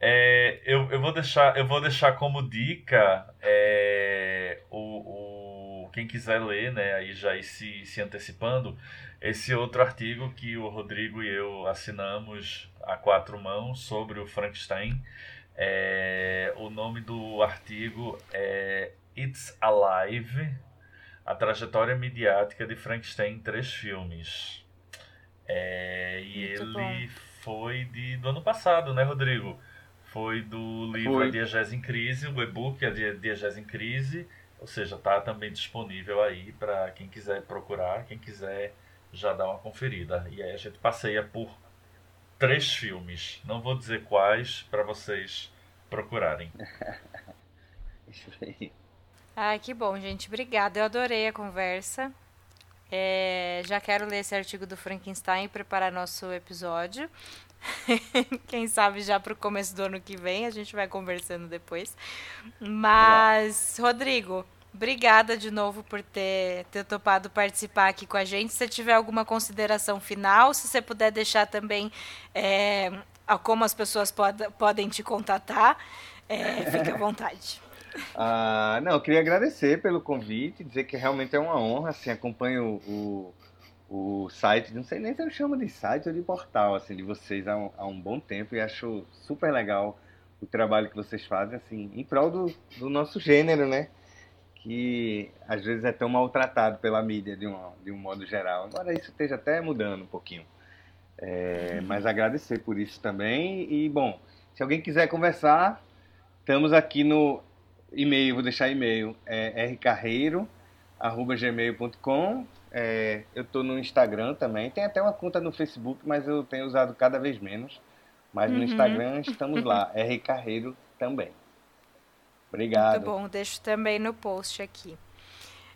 É, eu, eu, vou deixar, eu vou deixar como dica é, o, o, quem quiser ler, né, aí já ir se, se antecipando, esse outro artigo que o Rodrigo e eu assinamos a quatro mãos sobre o Frankenstein. É, o nome do artigo é It's Alive, a trajetória midiática de Frankenstein em três filmes. É, e Muito ele bom. foi de, do ano passado, né, Rodrigo? Foi do livro foi. A Diegese em Crise, o e-book A Diegese em Crise, ou seja, está também disponível aí para quem quiser procurar, quem quiser já dar uma conferida. E aí a gente passeia por três filmes. Não vou dizer quais para vocês procurarem. Isso aí. Ai, que bom, gente. Obrigada. Eu adorei a conversa. É, já quero ler esse artigo do Frankenstein e preparar nosso episódio. Quem sabe já para o começo do ano que vem, a gente vai conversando depois. Mas, Rodrigo, Obrigada de novo por ter, ter topado participar aqui com a gente. Se você tiver alguma consideração final, se você puder deixar também é, como as pessoas pod, podem te contatar, é, fique à vontade. Ah, não, eu queria agradecer pelo convite, dizer que realmente é uma honra, assim, acompanho o, o, site, não sei nem se eu chamo de site ou de portal, assim, de vocês há um, há um bom tempo e acho super legal o trabalho que vocês fazem, assim, em prol do, do nosso gênero, né? que às vezes é tão maltratado pela mídia de um, de um modo geral. Agora isso esteja até mudando um pouquinho. É, uhum. mas agradecer por isso também. E, bom, se alguém quiser conversar, estamos aqui no e-mail, vou deixar e-mail, é rcarreiro.gmail.com. É, eu estou no Instagram também. Tem até uma conta no Facebook, mas eu tenho usado cada vez menos. Mas no uhum. Instagram estamos lá, rcarreiro também. Obrigado. Muito bom, deixo também no post aqui.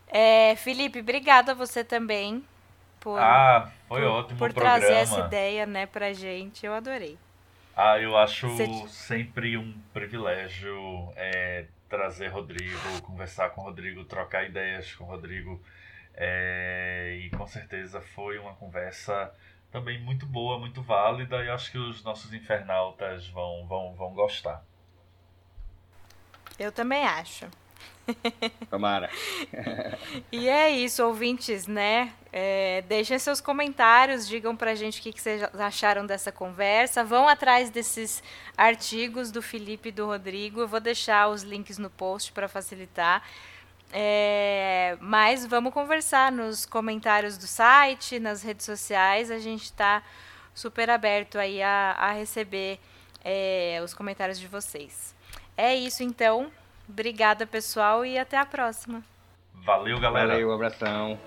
É, Felipe, obrigada a você também por, ah, foi por, ótimo por trazer essa ideia né, pra gente. Eu adorei. Ah, eu acho você... sempre um privilégio é, trazer Rodrigo, conversar com Rodrigo, trocar ideias com Rodrigo. É, e com certeza foi uma conversa também muito boa, muito válida, e acho que os nossos infernautas vão, vão, vão gostar. Eu também acho. Tomara. e é isso, ouvintes, né? É, deixem seus comentários, digam pra gente o que, que vocês acharam dessa conversa. Vão atrás desses artigos do Felipe e do Rodrigo. Eu vou deixar os links no post para facilitar. É, mas vamos conversar nos comentários do site, nas redes sociais. A gente está super aberto aí a, a receber é, os comentários de vocês. É isso então. Obrigada, pessoal, e até a próxima. Valeu, galera. Valeu, abração.